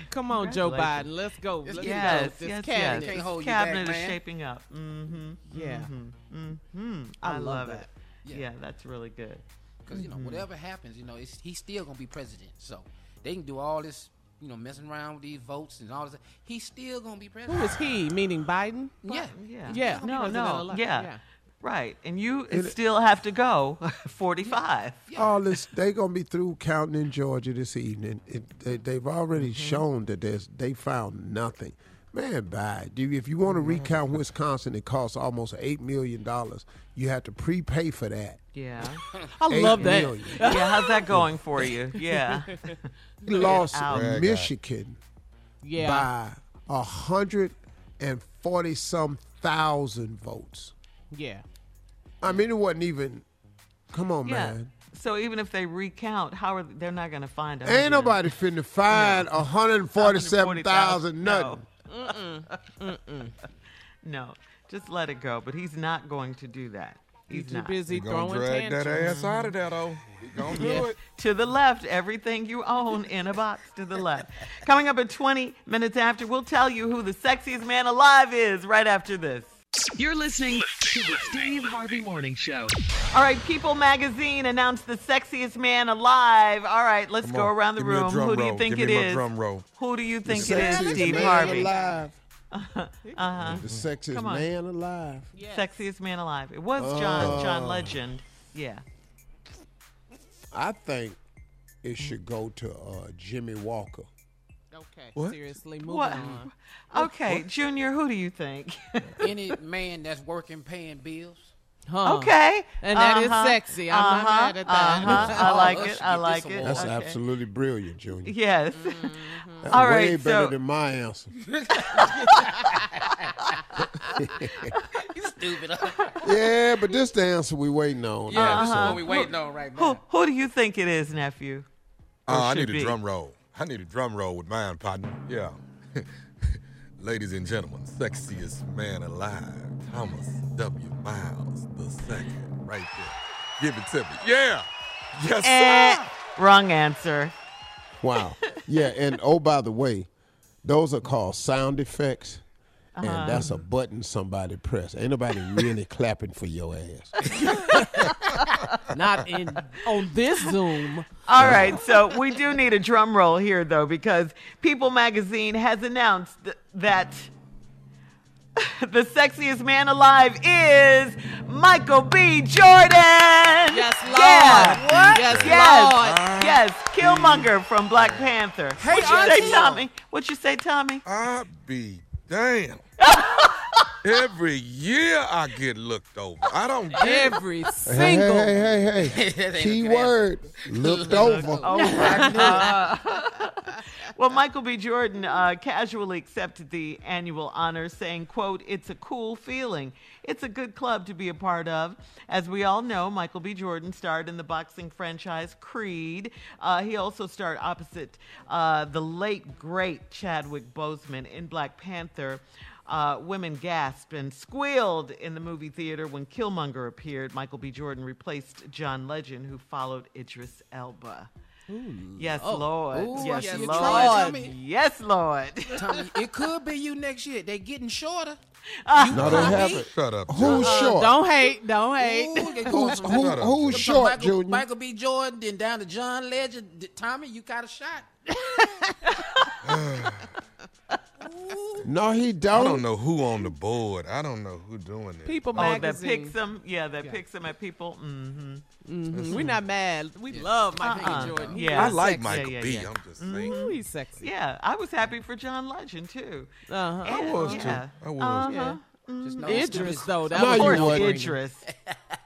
Come on, Joe Biden. Let's go. Yes, Let's Yes, go. This yes, cabinet. yes. Can't This hold you back, is man. shaping up. Mm-hmm. Yeah. Mm-hmm. I I, love love, that. it. Yeah. Yeah. that's really good. Because you know, whatever happens, you know, it's, he's still gonna be president. So they can do all this, you know, messing around with these votes and all this. He's still gonna be president. Who is he? Meaning Biden? Yeah, Yeah. Yeah. No, no. Yeah. yeah. Right. And you It- still have to go 45. All this, they gonna be through counting in Georgia this evening. It, they, they've already Mm-hmm. shown that there's they found nothing. Man, bye. Do- If you want to recount Wisconsin, it costs almost eight million dollars. You have to prepay for that. Yeah. I love that. million. Yeah, how's that going for you? Yeah. We lost out. Michigan Yeah. by a hundred and forty some thousand votes. Yeah. I mean, it wasn't even. Come on, Yeah. man. So even if they recount, how are they're not going to find out? Ain't nobody finna find a hundred and forty-seven thousand No. nothing. No, just let it go. But he's not going to do that. He's Too not. busy He gonna throwing drag that ass out of there though. He gonna do Yeah. it. To the left, everything you own in a box to the left. Coming up at 20 minutes after, we'll tell you who the sexiest man alive is right after this. You're listening to the Steve Harvey Morning Show. All right, People Magazine announced the sexiest man alive. All right, let's Come go on, around the give me a room. drum Who do you think Give it me my is? drum roll. Who do you think it is, Steve Harvey? alive. Uh-huh. The sexiest man alive. Sexiest man alive. It was John John Oh. Legend. Yeah. I think it should go to uh, Jimmy Walker. Okay. What? Seriously, moving What? on. Okay, Junior, who do you think? Any man that's working, paying bills. Huh. okay. And that is Uh-huh. sexy. I'm not Uh-huh. mad at that. Uh-huh. I Oh, like us it. I like it. That's Okay. absolutely brilliant, Junior. Yes. That's All way right, better so- than my answer. You stupid. yeah, but this the answer we waiting on. yeah, this is Uh-huh. what we waiting on right Who now. who who do you think it is, nephew? Or Oh, I should need a drum roll. I need a drum roll with mine, partner. Yeah. Ladies and gentlemen, sexiest man alive, Thomas W. Miles the second, right there. Give it to me. Yeah. Yes, Eh, sir. wrong answer. Wow. Yeah, and oh by the way, those are called sound effects. Uh-huh. And that's a button somebody press. Ain't nobody really clapping for your ass. Not in on this Zoom. All right, so we do need a drum roll here, though, because People Magazine has announced th- that the sexiest man alive is Michael B. Jordan. Yes, Lord. Yeah. What? Yes, Yes. Lord. Yes. Killmonger from Black Panther. Hey, what you Auntie. say, Tommy? What you say, Tommy? I be damn. Every year I get looked over. I don't get. Every single. hey, hey, That hey. Key word. Looked over. Oh my God. Well, Michael B. Jordan uh, casually accepted the annual honor, saying, quote, it's a cool feeling. It's a good club to be a part of. As we all know, Michael B. Jordan starred in the boxing franchise Creed. Uh, he also starred opposite uh, the late, great Chadwick Boseman in Black Panther. Uh, women gasped and squealed in the movie theater when Killmonger appeared. Michael B. Jordan replaced John Legend, who followed Idris Elba. Yes, Lord. Ooh, I yes, see you Lord. trying, Yes, Lord. Tommy, it could be you next year. They're getting shorter. No, they haven't. Shut up. Who's John. short? Don't hate. Don't hate. Ooh, Who's, who, Shut up. who's short, Michael, Junior? Michael B. Jordan, then down to John Legend. Tommy, you got a shot. No, he don't. I don't know who on the board. I don't know who doing this. People Oh, that picks them. Yeah, that picks them at people. Mm-hmm. Mm-hmm. We're not mad. We love Michael Uh-uh. B. Jordan. He Yeah. I like sexy. Michael yeah, B. yeah. am just saying. Ooh, he's sexy. Yeah, I was happy for John Legend too. Uh-huh. I was, too. I was. Uh-huh. Just know Idris, though. That No, was you Of course, no wasn't. Idris.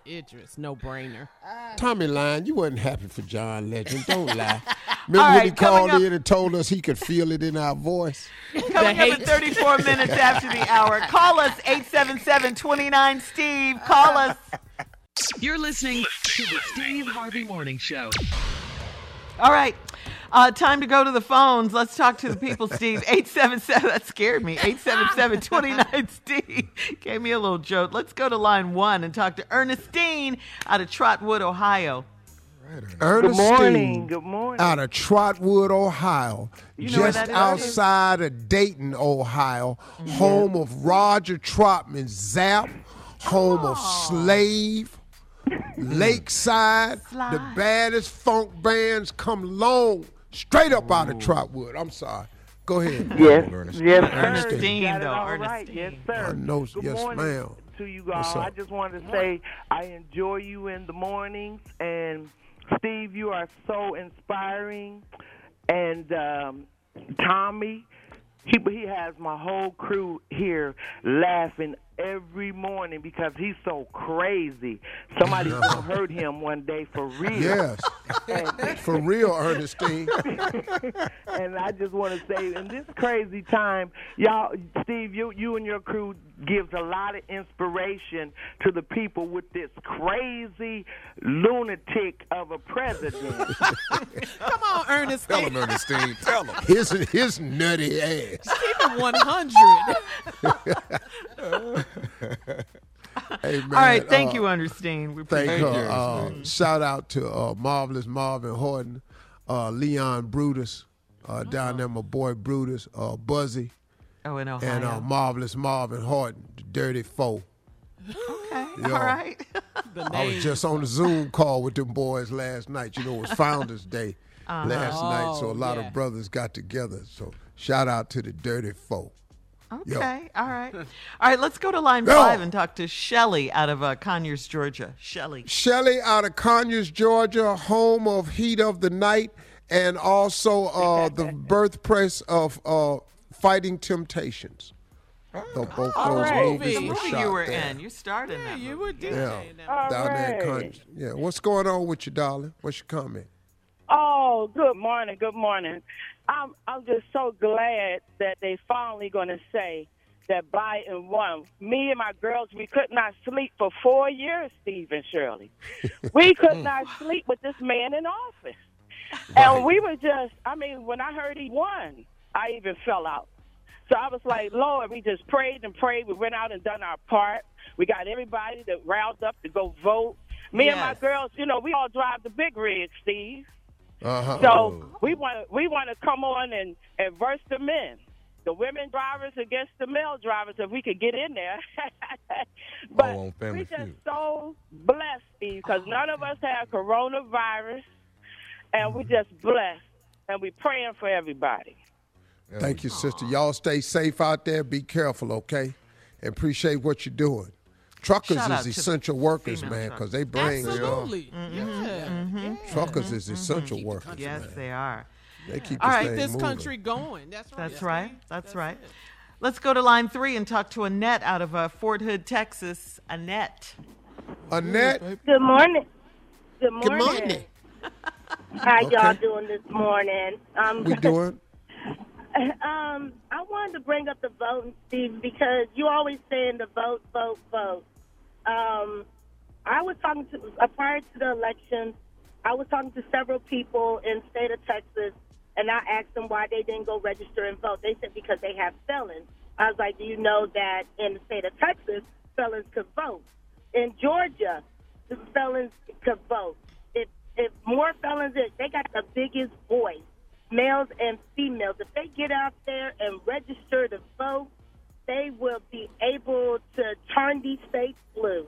Idris, no brainer. Uh, Tommy Line, you wasn't happy for John Legend. Don't lie. Remember All when he right, coming called up- in and told us he could feel it in our voice? Coming up hate. at 34 minutes after the hour. Call us 877-29 Steve. Call us. You're listening to the Steve Harvey Morning Show. All right. Uh, time to go to the phones. Let's talk to the people, Steve. 877, that scared me. 877 29 Steve. Gave me a little joke. Let's go to line one and talk to Ernestine out of Trotwood, Ohio. Ernestine morning, good morning. out of Trotwood, Ohio, You know just outside of Dayton, Ohio, home of Roger Troutman Zapp, home of Slave, Lakeside, the baddest funk bands come long straight up out of Trotwood. I'm sorry. Go ahead. Yes, yes, sir. Ernestine. You got it though, all right. Ernestine. Yes, sir. I know- Good yes, morning ma'am. To you all. I just wanted to say I enjoy you in the mornings, and Steve, you are so inspiring, and um, Tommy, he he has my whole crew here laughing every morning because he's so crazy. Somebody's gonna hurt him one day for real. Yes. For real, Ernestine. and I just want to say, in this crazy time, y'all, Steve, you you and your crew gives a lot of inspiration to the people with this crazy lunatic of a president. Come on, Ernest. Tell him, Ernestine. Tell him. His his nutty ass. Keep it 100. Hey, man, All right, thank uh, you, Ernestine. We Thank appreciate her. it. Uh, shout out to uh, Marvelous Marvin Horton, uh, Leon Brutus, uh, down there, my boy Brutus, uh, Buzzy, Oh, in Ohio. and uh, Marvelous Marvin Horton, the Dirty Foe. okay, Yeah. all right. I was just on a Zoom call with them boys last night. You know, it was Founders Day Uh-huh. last night, so a Oh, lot yeah. of brothers got together. So shout out to the Dirty Foe. Yo. Okay, all right. All right, let's go to line Yo. five and talk to Shelly out of uh, Conyers, Georgia. Shelly. Shelly out of Conyers, Georgia, home of Heat of the Night, and also uh, the birthplace of uh, Fighting Temptations. The, both All those right. movies The were movie shot you were there. in. You starred in that. you were Yeah, All down there in right. Conyers. Yeah, what's going on with you, darling? What's your comment? Oh, good morning. Good morning. I'm I'm just so glad that they finally going to say that Biden won. Me and my girls, we could not sleep for four years, Steve and Shirley. we could not sleep with this man in office. And we were just, I mean, when I heard he won, I even fell out. So I was like, Lord, we just prayed and prayed. We went out and done our part. We got everybody that roused up to go vote. Me and my girls, you know, we all drive the big rig, Steve. Uh-huh. So we want we want to come on and, and verse the men, the women drivers against the male drivers, if we could get in there. but All on Family we just Feud. so blessed, Steve, because none of us have coronavirus, and we just blessed, and we praying for everybody. Thank you, sister. Y'all stay safe out there. Be careful, okay? Appreciate what you're doing. Truckers Shout is essential workers, man, because they bring Absolutely. Mm-hmm. Yeah. truckers is essential workers. Yes, man. they are. They keep All this right, thing This moving. country going. That's right. That's right. That's, right. Let's go to line three and talk to Annette out of uh, Fort Hood, Texas. Annette. Annette, Good morning. Good morning. good morning. How y'all doing this morning? Um, We doing? um, I wanted to bring up the voting, Steve, because you always saying the vote, vote, vote. Um, I was talking to uh, prior to the election. I was talking to several people in state of Texas, and I asked them why they didn't go register and vote. They said because they have felons. I was like, do you know that in the state of Texas, felons could vote? In Georgia, the felons could vote. If if more felons, they got the biggest voice males and females, if they get out there and register to vote, they will be able to turn these states blue.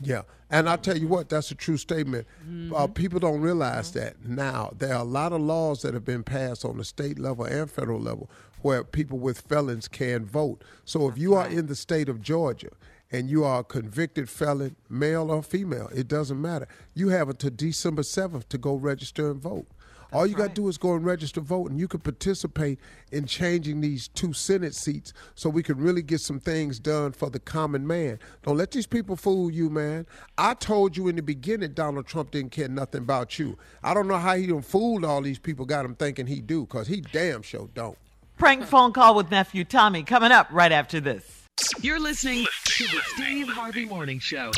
Yeah, and I'll tell you what, that's a true statement. Mm-hmm. Uh, people don't realize that now. There are a lot of laws that have been passed on the state level and federal level where people with felons can vote. So if you are in the state of Georgia and you are a convicted felon, male or female, it doesn't matter. You have until December 7th to go register and vote. All you got to do is go and register vote, and you can participate in changing these two Senate seats so we can really get some things done for the common man. Don't let these people fool you, man. I told you in the beginning Donald Trump didn't care nothing about you. I don't know how he done fooled all these people, got them thinking he do, because he damn sure don't. Prank phone call with nephew Tommy coming up right after this. You're listening to the Steve Harvey Morning Show.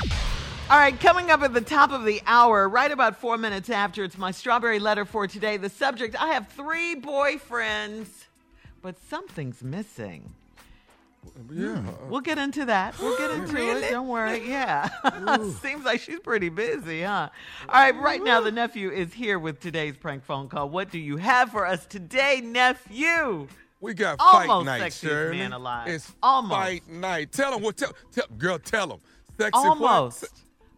All right, coming up at the top of the hour, right about four minutes after, it's my strawberry letter for today. The subject I have three boyfriends, but something's missing. Yeah. Hmm, we'll get into that. We'll get into it. Don't worry. Yeah. Seems like she's pretty busy, huh? All right, right now the nephew is here with today's prank phone call. What do you have for us today, nephew? We got fight Almost night, sexiest Shirley. man alive. It's Almost. fight night. Tell him what. Tell, tell girl. Tell him. Sexy Almost. What?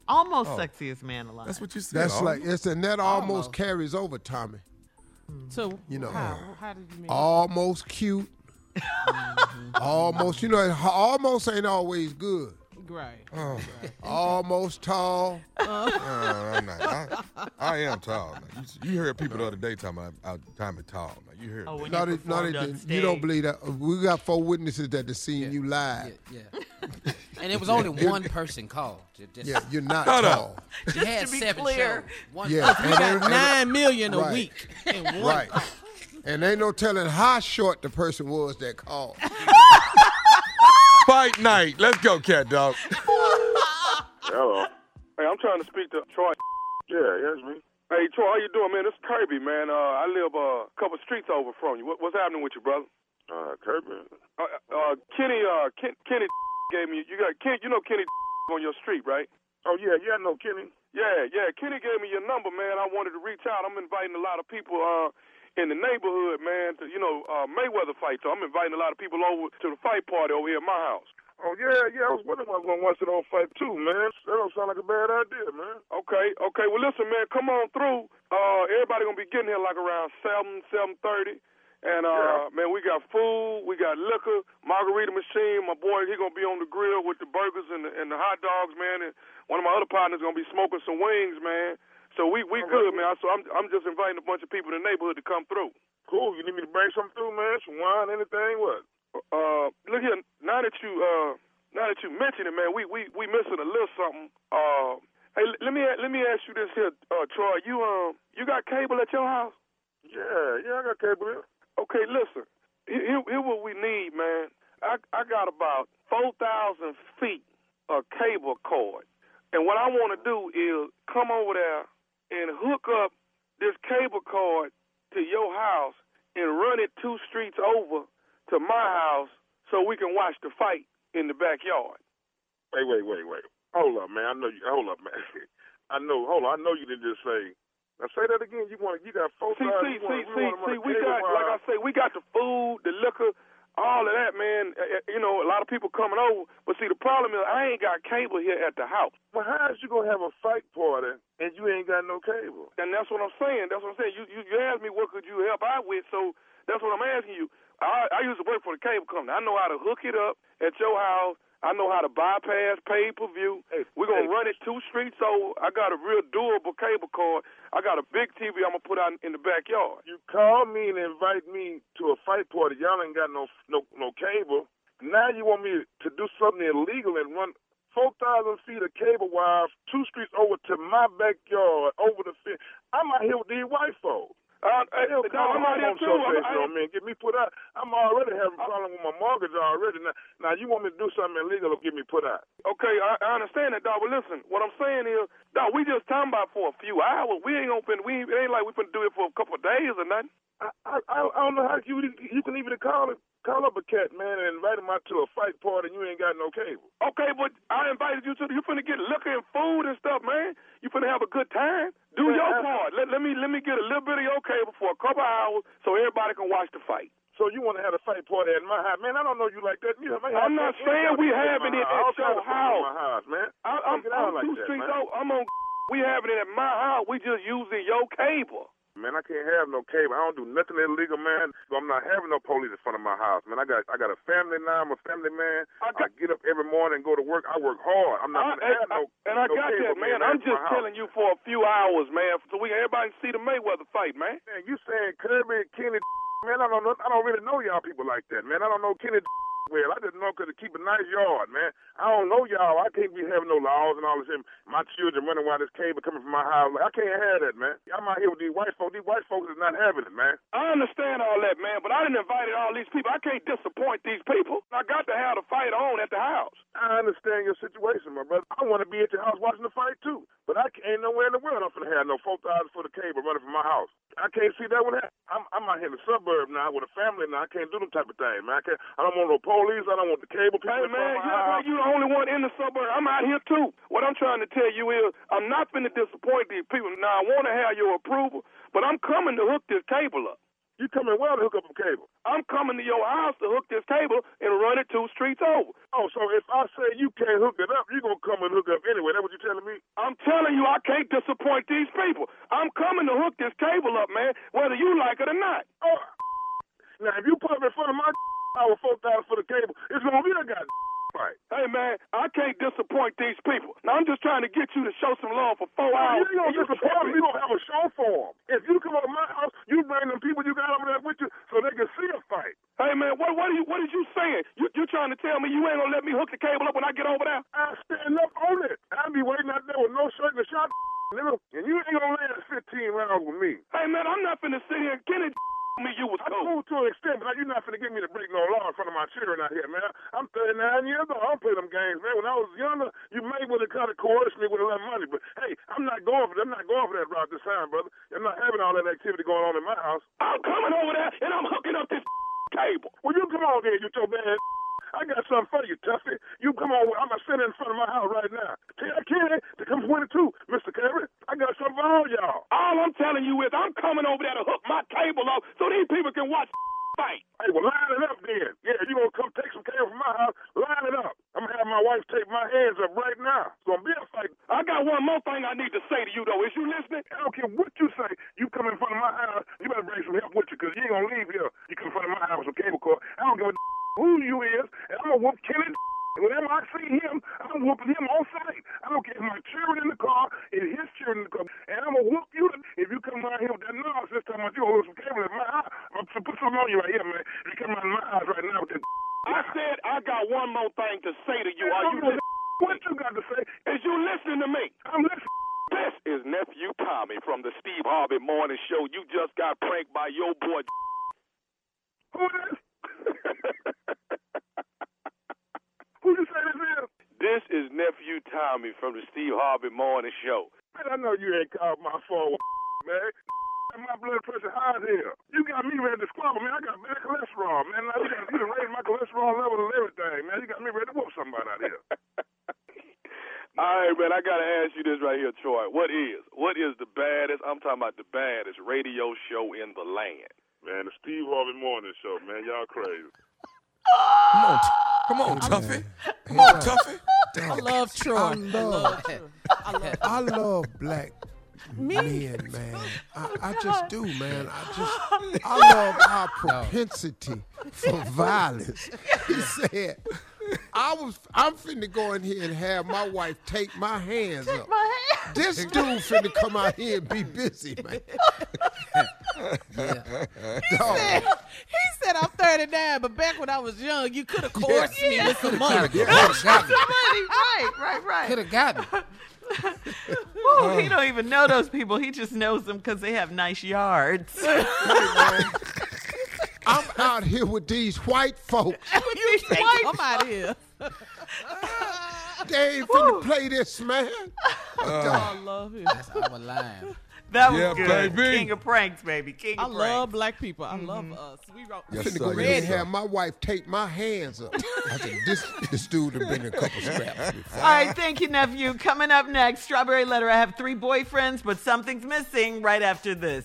Almost Oh. sexiest man alive. That's what you said. That's Autumn. like, it's, and that almost carries over, Tommy. Hmm. So You know, how, how did you mean? almost cute. almost, you know, almost ain't always good. Right. Oh, Almost tall. Uh, I'm not. I, I am tall. Now. You, you heard people the other day talking about I'm, I'm tall. Now. You heard. Oh, me. when No, you they, no, they performed on didn't. You don't believe that. We got four witnesses that have seen you live. Yeah. And it was only one person called. Just, Yeah, you're not Shut up. tall. She had To be seven clear. One Yeah, person- we they- got nine million a Right. week in one. Right. And ain't no telling how short the person was that called. Fight night. Let's go, cat dog. Hello. Hey, I'm trying to speak to Troy. Yeah, yes, me. Hey, Troy, how you doing, man? This is Kirby, man. Uh, I live uh, a couple streets over from you. What, what's happening with you, brother? Uh, Kirby. Uh, uh, Kenny, uh, Ken, Kenny gave me. You got Ken. You know Kenny on your street, right? Oh yeah, yeah, I know Kenny. Yeah, yeah. Kenny gave me your number, man. I wanted to reach out. I'm inviting a lot of people uh, in the neighborhood, man. To you know uh, Mayweather fight. So I'm inviting a lot of people over to the fight party over here at my house. Oh yeah, yeah. I was wondering if I was gonna watch it on fight too, man. That don't sound like a bad idea, man. Okay, okay. Well, listen, man, come on through. Uh, everybody gonna be getting here like around seven, seven thirty. And uh, man, we got food, we got liquor, margarita machine. My boy, he gonna be on the grill with the burgers and the, and the hot dogs, man. And one of my other partners gonna be smoking some wings, man. So we we good, man. So I'm I'm just inviting a bunch of people in the neighborhood to come through. Cool. You need me to bring something through, man? Some wine, anything? What? Uh, look here. Now that you uh, now that you mention it, man, we we we missing a little something. Uh, hey, let me let me ask you this here, uh, Troy. You um, you got cable at your house? Yeah, yeah, I got cable here. Okay, listen. Here, here what we need, man. I I got about four thousand feet of cable cord, and what I want to do is come over there and hook up this cable cord to your house and run it two streets over to my house so we can watch the fight in the backyard. Wait, wait, wait, wait. Hold up, man. I know you. Hold up, man. I know. Hold on. I know you didn't just say. Now say that again. You want? You got four See, see, see, see, see, we got, like I say, we got the food, the liquor, all of that, man. Uh, uh, You know, a lot of people coming over. But see, the problem is I ain't got cable here at the house. Well, how is you gonna have a fight party and you ain't got no cable? And that's what I'm saying. That's what I'm saying. You you, you asked me what could you help out with, so that's what I'm asking you. I I used to work for the cable company. I know how to hook it up at your house. I know how to bypass pay per view. We're gonna run it two streets over. I got a real durable cable cord. I got a big TV I'm gonna put out in the backyard. You call me and invite me to a fight party. Y'all ain't got no no no cable. Now you want me to do something illegal and run four thousand feet of cable wire two streets over to my backyard over the fence. I'm out here with these white folks. Uh, Hell, no, I'm out here too. I'm- association on me get me put out. I'm already having a problem with my mortgage already. Now, now you want me to do something illegal or get me put out? Okay, I, I understand that, dog. But listen, what I'm saying is, dog, we just talking about for a few hours. We ain't gonna fin- we ain't, it ain't like we finna do it for a couple of days or nothing. I, I, I don't know how you you can even call it call up a cat man and invite him out to a fight party and you ain't got no cable. Okay, but I invited you to. You finna get liquor and food and stuff, man. You finna have a good time. Do Yeah, your I- part. Let, let me let me get a little bit of your cable for a couple hours so everybody can watch the fight. So you want to have a fight party at my house, man? I don't know you like that. You have I'm not saying we having it at your of stuff in My house. house, man. I, I'm, I'm like two that, streets man. I'm on. We having it at my house. We just using your cable. Man, I can't have no cable. I don't do nothing illegal, man. So I'm not having no police in front of my house, man. I got I got a family now. I'm a family man. I, get up every morning and go to work. I work hard. I'm not I- gonna have no. And I no got cable, that, man. man. I'm just house. telling you for a few hours, man, so we everybody see the Mayweather fight, man. Man, you saying Kirby and Kenny? Man, I don't know. I don't really know y'all people like that, man. I don't know Kenny well. I just know 'cause to keep a nice yard, man. I don't know y'all. I can't be having no laws and all this. My children running while this cable coming from my house. I can't have that, man. I'm out here with these white folks. These white folks is not having it, man. I understand all that, man, but I didn't invite all these people. I can't disappoint these people. I got to have the fight on at the house. I understand your situation, my brother. I want to be at your house watching the fight too, but I ain't nowhere in the world I'm finna have no four thousand foot of cable running from my house. I can't see that one. happen. I'm I'm out here in the suburb now with a family now. I can't do them type of thing, man. I, can't, I don't want no police. I don't want the cable people. Hey, man, my you act house. like you the only one in the suburb. I'm out here, too. What I'm trying to tell you is I'm not going to disappoint these people. Now, I want to have your approval, but I'm coming to hook this cable up. You coming well to hook up a cable? I'm coming to your house to hook this cable and run it two streets over. Oh, so if I say you can't hook it up, you're gonna come and hook up anyway? That's what you're telling me? I'm telling you, I I can't disappoint these people. I'm coming to hook this cable up, man, whether you like it or not. Oh, now if you put up in front of my hour four thousand for the cable, it's gonna be a goddamn fight. Hey, man, I can't disappoint these people. Now, I'm just trying to get you to show some love for four hours. you ain't gonna disappoint me. We gonna have a show for them. If you come over to my house, you bring them people you got over there with you so they can see a fight. Hey, man, what what are you what is you saying? You you trying to tell me you ain't gonna let me hook the cable up when I get over there? I stand up on it. I'll be waiting out there with no shirt and a shot, nigga, and you ain't gonna last 15 rounds with me. Hey, man, I'm not finna sit here and Kenny me you was I'm cool. cool to an extent, but you're not finna get me to break no law in front of my children out here, man. I'm 39 years old. I don't play them games, man. When I was younger, you may would have kind of coerced me with a lot of money, but hey, I'm not going for that. I'm not going for that route this time, brother. I'm not having all that activity going on in my house. I'm coming over there and I'm hooking up this cable. Well, you come on there, you your bad. I got something for you, Tuffy. You come on. I'm gonna sit in front of my house right now. Tell Kenny to come 22, Mr. Kerry. I got something for all y'all. All I'm telling you is I'm coming over there to hook my cable up so these people can watch fight. Hey, well, line it up then. Yeah, you gonna come take some cable from my house? Line it up. I'm gonna have my wife take my hands up right now. It's gonna be a fight. I got one more thing I need to say to you though. Is you listening? I don't care what you say. You come in front of my house, you better bring some help with you, cause you ain't gonna leave here. You come in front of my house with some cable cord. I don't give a who you is, and I'm gonna whoop Kenny. Whenever I see him, I'm whooping him on sight. I don't care if my children in the car, and his children in the car, and I'm gonna whoop you if you come around here with that nonsense talking about you gonna some cable in my house. I'm gonna put something on you right here, man. If you come around my house right now with that. I said I got one more thing to say to you. Are you listening? What you got to say? Is you listening to me? I'm listening. This is nephew Tommy from the Steve Harvey Morning Show. You just got pranked by your boy. Who is? Who you say this is? This is nephew Tommy from the Steve Harvey Morning Show. Man, I know you ain't called my phone, man. My blood pressure high as hell. You got me ready to squabble, man. I got bad cholesterol, man. Now you got you done raised my cholesterol level and everything, man. You got me ready to whoop somebody out here. All right, man, I gotta ask you this right here, Troy. What is what is the baddest? I'm talking about the baddest radio show in the land. Man, the Steve Harvey Morning Show, man. Y'all crazy. Come on, T- come on, Tuffy. Come on, Tuffy. I love Troy. I I love, love. I love. I love black men, man. I, oh, I just do, man. I just, I love our propensity for violence. He said, I was, I'm finna go in here and have my wife take my hands up. My hand. This dude finna come out here and be busy, man. Dog. He said I'm 39, but back when I was young, you could have coerced me with some money. Coulda got me. right, right, right. Could have got me. Ooh, he don't even know those people. He just knows them because they have nice yards. I'm out here with these white folks. you say, come out here. They ain't finna play this, man. Uh. I love him. That's our line. That was Yeah, good. baby. King of pranks, baby. King I of love black people. I love mm-hmm. us. We wrote. Yes, finna sir, go yes, ahead and have my wife take my hands up. I said, this, this dude have been in a couple scraps before. All right, thank you, nephew. Coming up next, Strawberry Letter. I have three boyfriends, but something's missing right after this.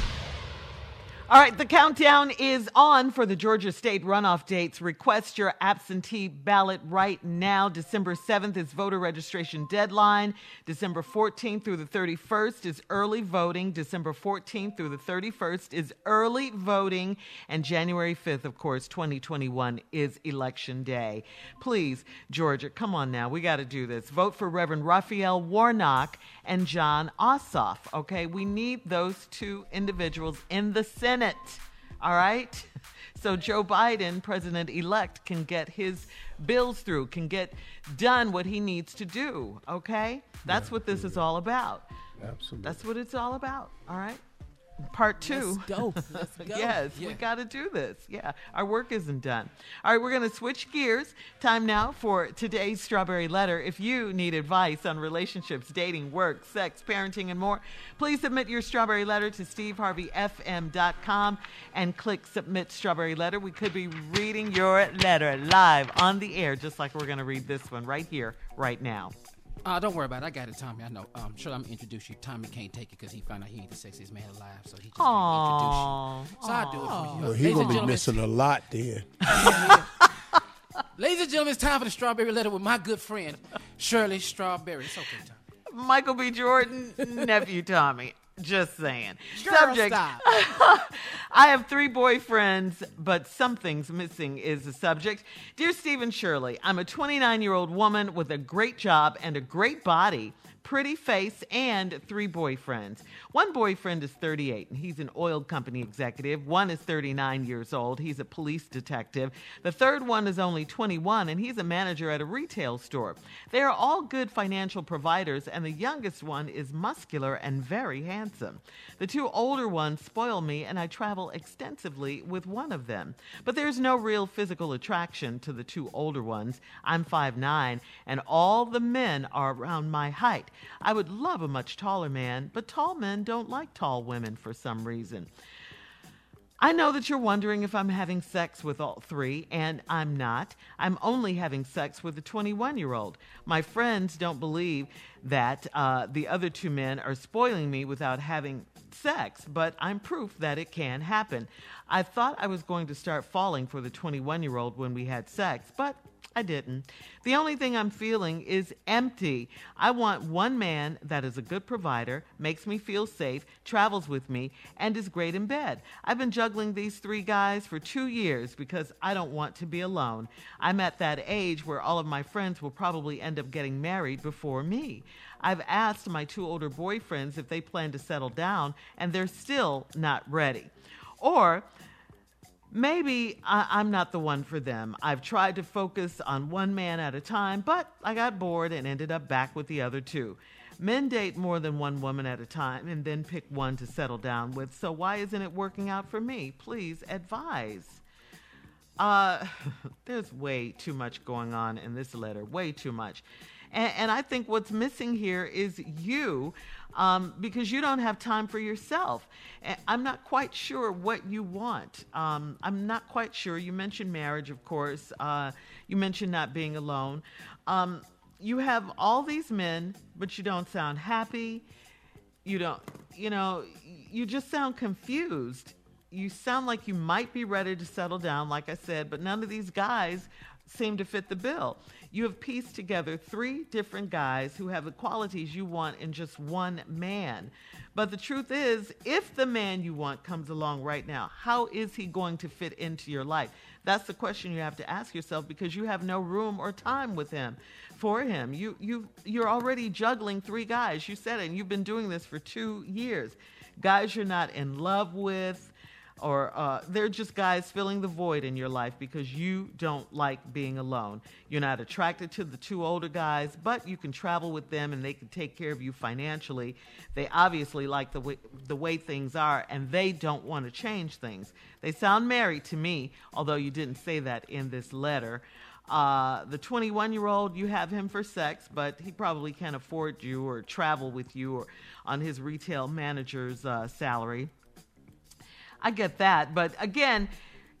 All right, the countdown is on for the Georgia State runoff dates. Request your absentee ballot right now. December 7th is voter registration deadline. December 14th through the 31st is early voting. December 14th through the 31st is early voting. And January 5th, of course, 2021 is election day. Please, Georgia, come on now. We got to do this. Vote for Reverend Raphael Warnock and Jon Ossoff, okay? We need those two individuals in the Senate. All right? So Joe Biden, president elect, can get his bills through, can get done what he needs to do. Okay? That's what this is all about. Absolutely. That's what it's all about. All right? Part two. Let's go. Let's go. Yes, we got to do this. Yeah, our work isn't done. All right, we're going to switch gears. Time now for today's Strawberry Letter. If you need advice on relationships, dating, work, sex, parenting, and more, please submit your Strawberry Letter to steveharveyfm.com and click Submit Strawberry Letter. We could be reading your letter live on the air, just like we're going to read this one right here, right now. Uh, don't worry about it. I got it, Tommy. I know. Um, sure, I'm gonna introduce you. Tommy can't take it because he found out he ain't the sexiest man alive, so he just Aww. can't introduce you. So I'll do it for you. Well, Ladies he and gonna be missing a lot then. Ladies and gentlemen, it's time for the strawberry letter with my good friend, Shirley Strawberry. It's okay, Tom. Michael B. Jordan, nephew Tommy. Just saying. Girl Subject. I have three boyfriends, but something's missing is the subject. Dear Stephen Shirley, I'm a 29 year old woman with a great job and a great body. Pretty face and three boyfriends. One boyfriend is 38 and he's an oil company executive. One is 39 years old. He's a police detective. The third one is only 21 and he's a manager at a retail store. They are all good financial providers, and the youngest one is muscular and very handsome. The two older ones spoil me, and I travel extensively with one of them. But there's no real physical attraction to the two older ones. I'm 5'9, and all the men are around my height. I would love a much taller man, but tall men don't like tall women for some reason. I know that you're wondering if I'm having sex with all three, and I'm not. I'm only having sex with a 21 year old. My friends don't believe that uh, the other two men are spoiling me without having sex, but I'm proof that it can happen. I thought I was going to start falling for the 21 year old when we had sex, but I didn't. The only thing I'm feeling is empty. I want one man that is a good provider, makes me feel safe, travels with me, and is great in bed. I've been juggling these three guys for two years because I don't want to be alone. I'm at that age where all of my friends will probably end up getting married before me. I've asked my two older boyfriends if they plan to settle down, and they're still not ready. Or Maybe I, I'm not the one for them. I've tried to focus on one man at a time, but I got bored and ended up back with the other two. Men date more than one woman at a time and then pick one to settle down with. So why isn't it working out for me? Please advise. Uh, there's way too much going on in this letter, way too much. And, and I think what's missing here is you um, because you don't have time for yourself. I'm not quite sure what you want. Um, I'm not quite sure. You mentioned marriage, of course. Uh, you mentioned not being alone. Um, you have all these men, but you don't sound happy. You don't, you know, you just sound confused. You sound like you might be ready to settle down, like I said, but none of these guys seem to fit the bill. You have pieced together three different guys who have the qualities you want in just one man. But the truth is, if the man you want comes along right now, how is he going to fit into your life? That's the question you have to ask yourself because you have no room or time with him for him. You you you're already juggling three guys. You said it, and you've been doing this for 2 years. Guys you're not in love with, or uh, they're just guys filling the void in your life because you don't like being alone. You're not attracted to the two older guys, but you can travel with them and they can take care of you financially. They obviously like the way, the way things are and they don't want to change things. They sound married to me, although you didn't say that in this letter. Uh, the 21 year old, you have him for sex, but he probably can't afford you or travel with you or on his retail manager's uh, salary. I get that, but again,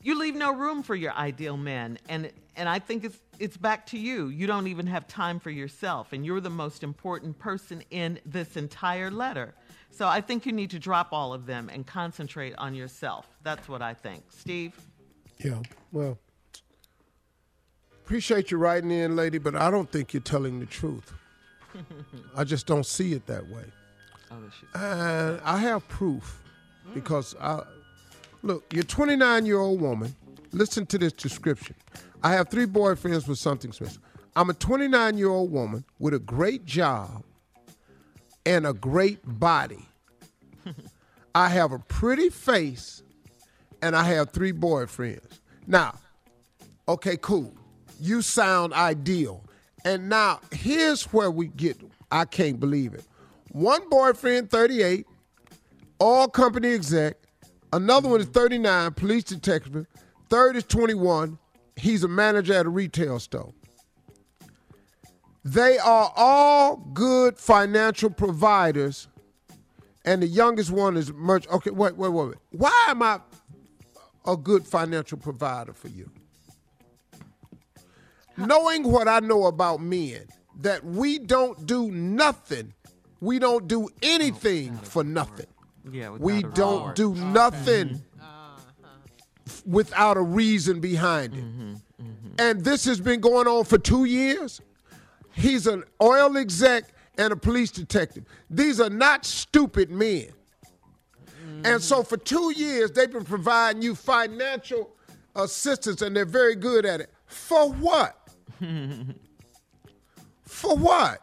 you leave no room for your ideal man, and and I think it's it's back to you. You don't even have time for yourself, and you're the most important person in this entire letter. So I think you need to drop all of them and concentrate on yourself. That's what I think. Steve? Yeah, well, appreciate you writing in, lady, but I don't think you're telling the truth. I just don't see it that way. Oh, And uh, I have proof hmm. because I look, you're 29 year old woman. Listen to this description. I have three boyfriends with something special. I'm a 29 year old woman with a great job and a great body. I have a pretty face and I have three boyfriends. Now, okay, cool. You sound ideal. And now here's where we get I can't believe it. One boyfriend, 38, all company exec. Another one is 39, police detective. Third is 21. He's a manager at a retail store. They are all good financial providers, and the youngest one is merch. Okay, wait, wait, wait, wait. Why am I a good financial provider for you? Knowing what I know about men, that we don't do nothing, we don't do anything for nothing. Yeah, We don't reward. do nothing mm-hmm. f- without a reason behind it. Mm-hmm, mm-hmm. and this has been going on for two years. He's an oil exec and a police detective. These are not stupid men. And so for two years, they've been providing you financial assistance, and they're very good at it. For what? For what?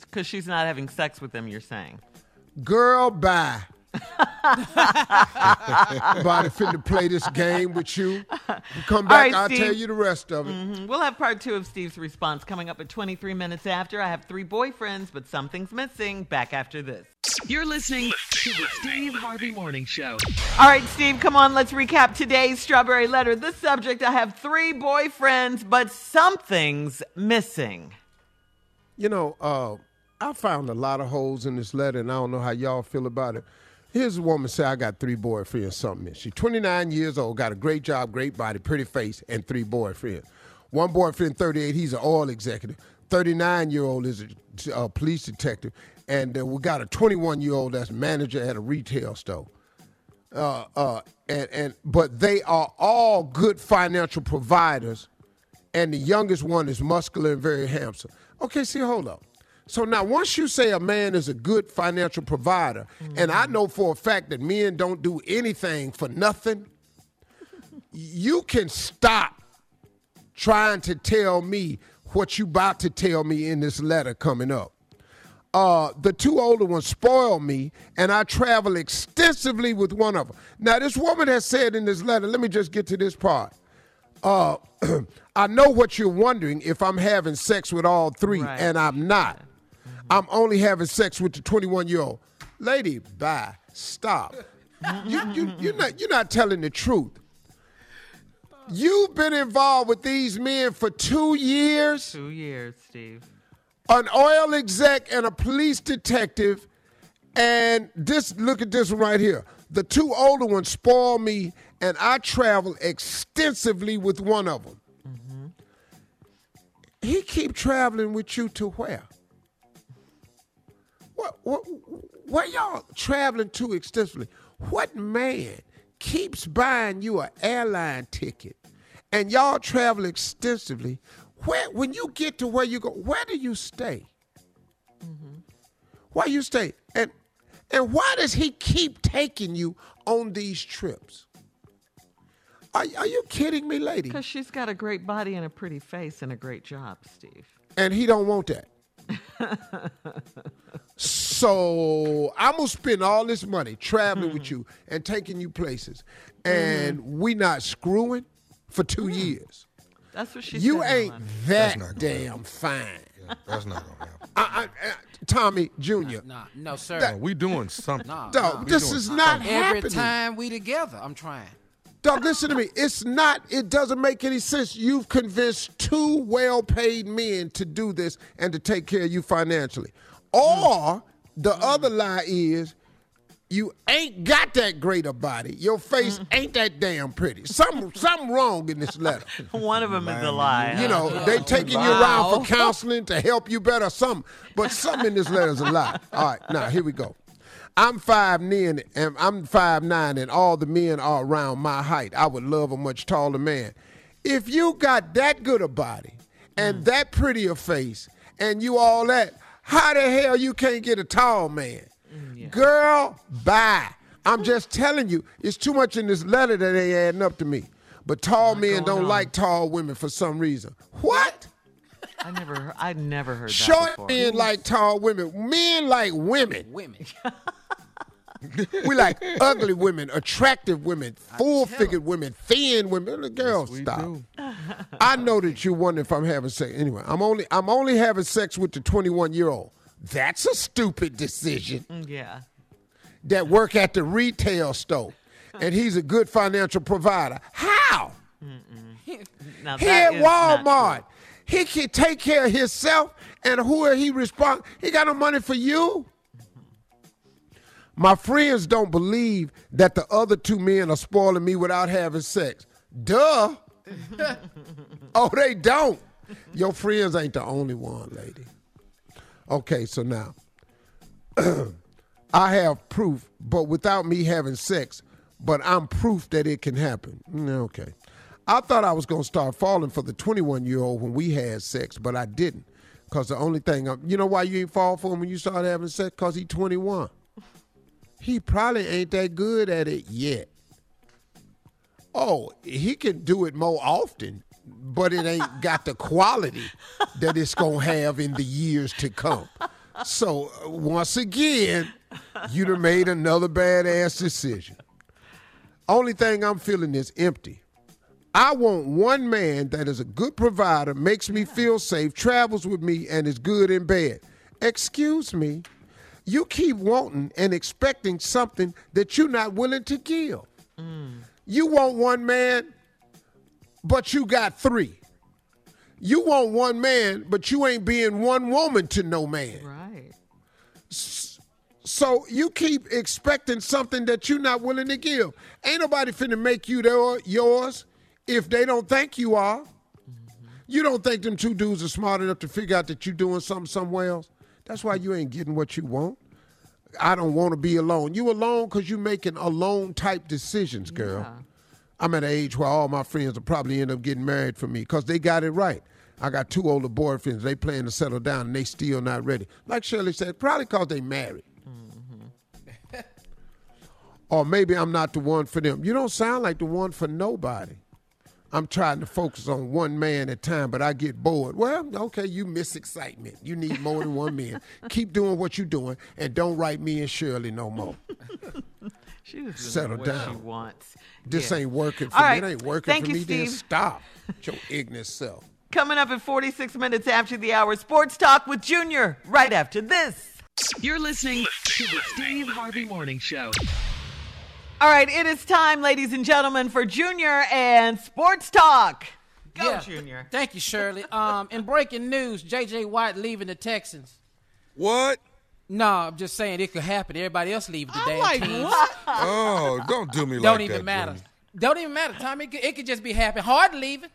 Because she's not having sex with them, you're saying. Girl, bye. Body to play this game with you. You come back, right, I'll Steve. tell you the rest of it. Mhm. We'll have part two of Steve's response coming up at 23 minutes after. I have three boyfriends, but something's missing. Back after this. You're listening to the Steve Harvey Morning Show. All right, Steve, come on, let's recap today's strawberry letter. The subject I have three boyfriends, but something's missing. You know, uh, I found a lot of holes in this letter, and I don't know how y'all feel about it. Here's a woman say, I got three boyfriends, something. She's 29 years old, got a great job, great body, pretty face, and three boyfriends. One boyfriend, 38, he's an oil executive. 39 year old is a, a police detective. And uh, we got a 21 year old that's manager at a retail store. Uh, uh, and, and but they are all good financial providers, and the youngest one is muscular and very handsome. Okay, see, hold up. So now, once you say a man is a good financial provider, and I know for a fact that men don't do anything for nothing, you can stop trying to tell me what you about to tell me in this letter coming up. Uh, the two older ones spoil me, and I travel extensively with one of them. Now, this woman has said in this letter, let me just get to this part. Uh, I know what you're wondering if I'm having sex with all three, and I'm not. I'm only having sex with the 21 year old. Lady, bye. Stop. you, you, you're, not, you're not telling the truth. You've been involved with these men for two years Two years, Steve. an oil exec and a police detective, and this look at this one right here. The two older ones spoil me, and I travel extensively with one of them. Mm-hmm. He keep traveling with you to where? What, what, where y'all traveling to extensively? What man keeps buying you an airline ticket and y'all travel extensively? Where, when you get to where you go, where do you stay? Mm-hmm. Where you stay? And and why does he keep taking you on these trips? Are, are you kidding me, lady? Because she's got a great body and a pretty face and a great job, Steve. and he don't want that. so I'm gonna spend all this money traveling with you and taking you places, and we not screwing for two years. That's what she said. You said. ain't Alana. that damn fine. That's not gonna happen. I, I, uh, Tommy Jr. Nah, no, sir. That- we doing something. Nah, Dog, nah. this is not Every happening. time we together, I'm trying. Dog, listen to me. It's not, it doesn't make any sense. You've convinced two well paid men to do this and to take care of you financially. Or the other lie is you ain't got that great a body. Your face mm. ain't that damn pretty. Something, something wrong in this letter. One of them is a lie. You know, they taking you around for counseling to help you better, something. But something in this letter is a lie. All right, now here we go. I'm five nine and I'm five nine, and all the men are around my height. I would love a much taller man. If you got that good a body and mm. that pretty a face and you all that, how the hell you can't get a tall man? Girl, bye. I'm just telling you, it's too much in this letter that ain't adding up to me. But tall men don't like tall women for some reason. What? I never, I never heard that Short before. men like tall women. Men like women. Women. We like ugly women, attractive women, full-figured women, thin women. The girls, stop. I know that you wonder if I'm having sex. Anyway, I'm only I'm only having sex with the 21 year old. That's a stupid decision. Mm, Yeah. That work at the retail store, and he's a good financial provider. How? He at Walmart. He can take care of himself, and who are he respond? He got no money for you. My friends don't believe that the other two men are spoiling me without having sex. Duh. oh, they don't. Your friends ain't the only one, lady. Okay, so now I have proof, but without me having sex, but I'm proof that it can happen. Mm, Okay. I thought I was gonna start falling for the 21 year old when we had sex, but I didn't. Cause the only thing, I, you know why you ain't fall for him when you start having sex? Cause he 21. He probably ain't that good at it yet. Oh, he can do it more often, but it ain't got the quality that it's gonna have in the years to come. So uh, once again, you'd have made another badass decision. Only thing I'm feeling is empty. I want one man that is a good provider, makes me feel safe, travels with me, and is good in bed. Excuse me. You keep wanting and expecting something that you're not willing to give. Mm. You want one man, but you got three. You want one man, but you ain't being one woman to no man. Right. So you keep expecting something that you're not willing to give. Ain't nobody finna make you their, yours if they don't think you are. Mm-hmm. You don't think them two dudes are smart enough to figure out that you're doing something somewhere else. That's why you ain't getting what you want. I don't want to be alone. You alone because you making alone type decisions, girl. Yeah. I'm at an age where all my friends will probably end up getting married for me because they got it right. I got two older boyfriends. They plan to settle down and they still not ready. Like Shirley said, probably because they married. Mm-hmm. or maybe I'm not the one for them. You don't sound like the one for nobody. I'm trying to focus on one man at a time, but I get bored. Well, okay, you miss excitement. You need more than one man. Keep doing what you're doing and don't write me and Shirley no more. She was Settle what she down. wants. This Yeah. ain't working for All me. right. It ain't working Thank for you, me. Then stop. Your ignorant self. Coming up at 46 minutes after the hour, Sports Talk with Junior, right after this. You're listening to the Steve Harvey Morning Show. All right, it is time, ladies and gentlemen, for Junior and Sports Talk. Go, Yeah. Junior. Thank you, Shirley. Um, in breaking news, J.J. Watt leaving the Texans. What? No, I'm just saying it could happen. Everybody else leaving the damn like, teams. what? Oh, don't do me Don't like even matter. Junior. Don't even matter, Tommy. It could, it could just be happening. Hard leaving.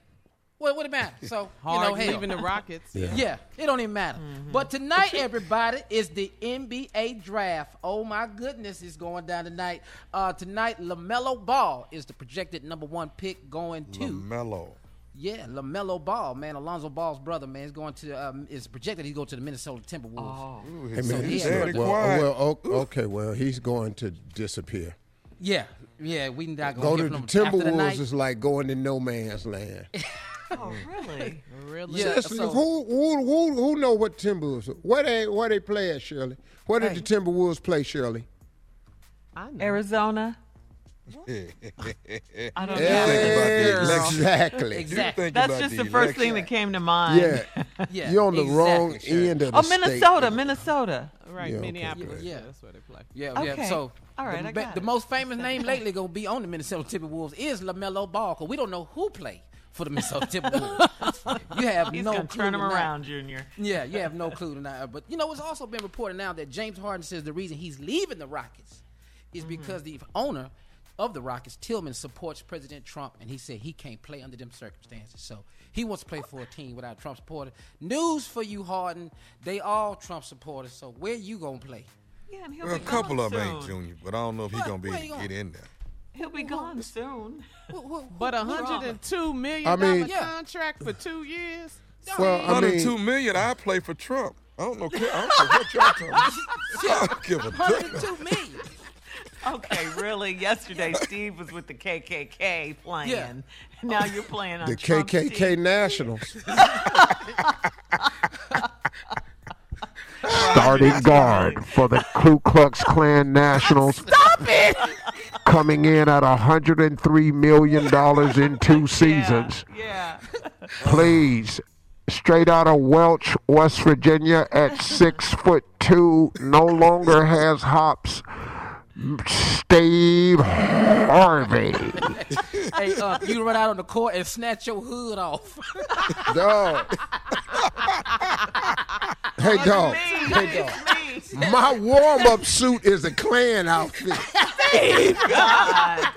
What would it matter? So Hard you know, hell. leaving the Rockets. Yeah. it don't even matter. But tonight, everybody, is the NBA draft. Oh my goodness, it's going down tonight. Uh, tonight, LaMelo Ball is the projected number one pick going to. LaMelo. Yeah, LaMelo Ball, man, Alonzo Ball's brother, man, is going to. Um, is projected he's going to the Minnesota Timberwolves. Oh. Ooh, Hey, man, So he's he he's- well, well, okay, well, he's going to disappear. Yeah, yeah, we not Go going to give the the Timberwolves night. is like going to no man's land. Oh, really? Really? Yeah, Seriously, so- who, who who who know what Timberwolves? Where they where they play at, Shirley? Where did Hey. the Timberwolves play, Shirley? I know. Arizona? I don't know. About the. Exactly. Exactly. That's just the the first thing that came to mind. Yeah, Yeah, you're on the wrong end of the Oh, state. Minnesota, Minnesota. Right, Yeah, okay, Minneapolis. good. Yeah, Yeah. that's where they play. Yeah, Okay. yeah. So All right, the, I got the it. most famous name lately gonna be on the Minnesota Timberwolves is LaMelo Ball, cause we don't know who play for the Minnesota Timberwolves. you have He's no going to clue turn him tonight. around, Junior. Yeah, you have no clue tonight. But you know, it's also been reported now that James Harden says the reason he's leaving the Rockets is mm-hmm. because the owner of the Rockets, Tilman, supports President Trump, and he said he can't play under them circumstances. So he wants to play for a team without Trump supporters. News for you, Harden. They all Trump supporters. So where you gonna play? Yeah, and he'll Well, a couple gone of them ain't soon. Junior, but I don't know if he's What? gonna be Where able to going? get in there. He'll be gone soon. Who- who- But a who- who- hundred and two million I dollar mean- Yeah. contract for two years. Well, I Hundred mean, two million. I play for Trump. I don't know. I don't know what y'all talking about. I don't give a damn. 102 million. Okay, really? Yesterday, Steve was with the KKK playing. Yeah. Now you're playing on the Trump's KKK team. Nationals. Starting guard for the Ku Klux Klan Nationals. Stop it! Coming in at $103 million in two seasons. Yeah. Please, straight out of Welch, West Virginia, at six foot two, no longer has hops. Steve Harvey. hey, uh, you run out on the court and snatch your hood off. Dog. Hey, dog. Hey, dog. My warm up suit is a Klan outfit. God.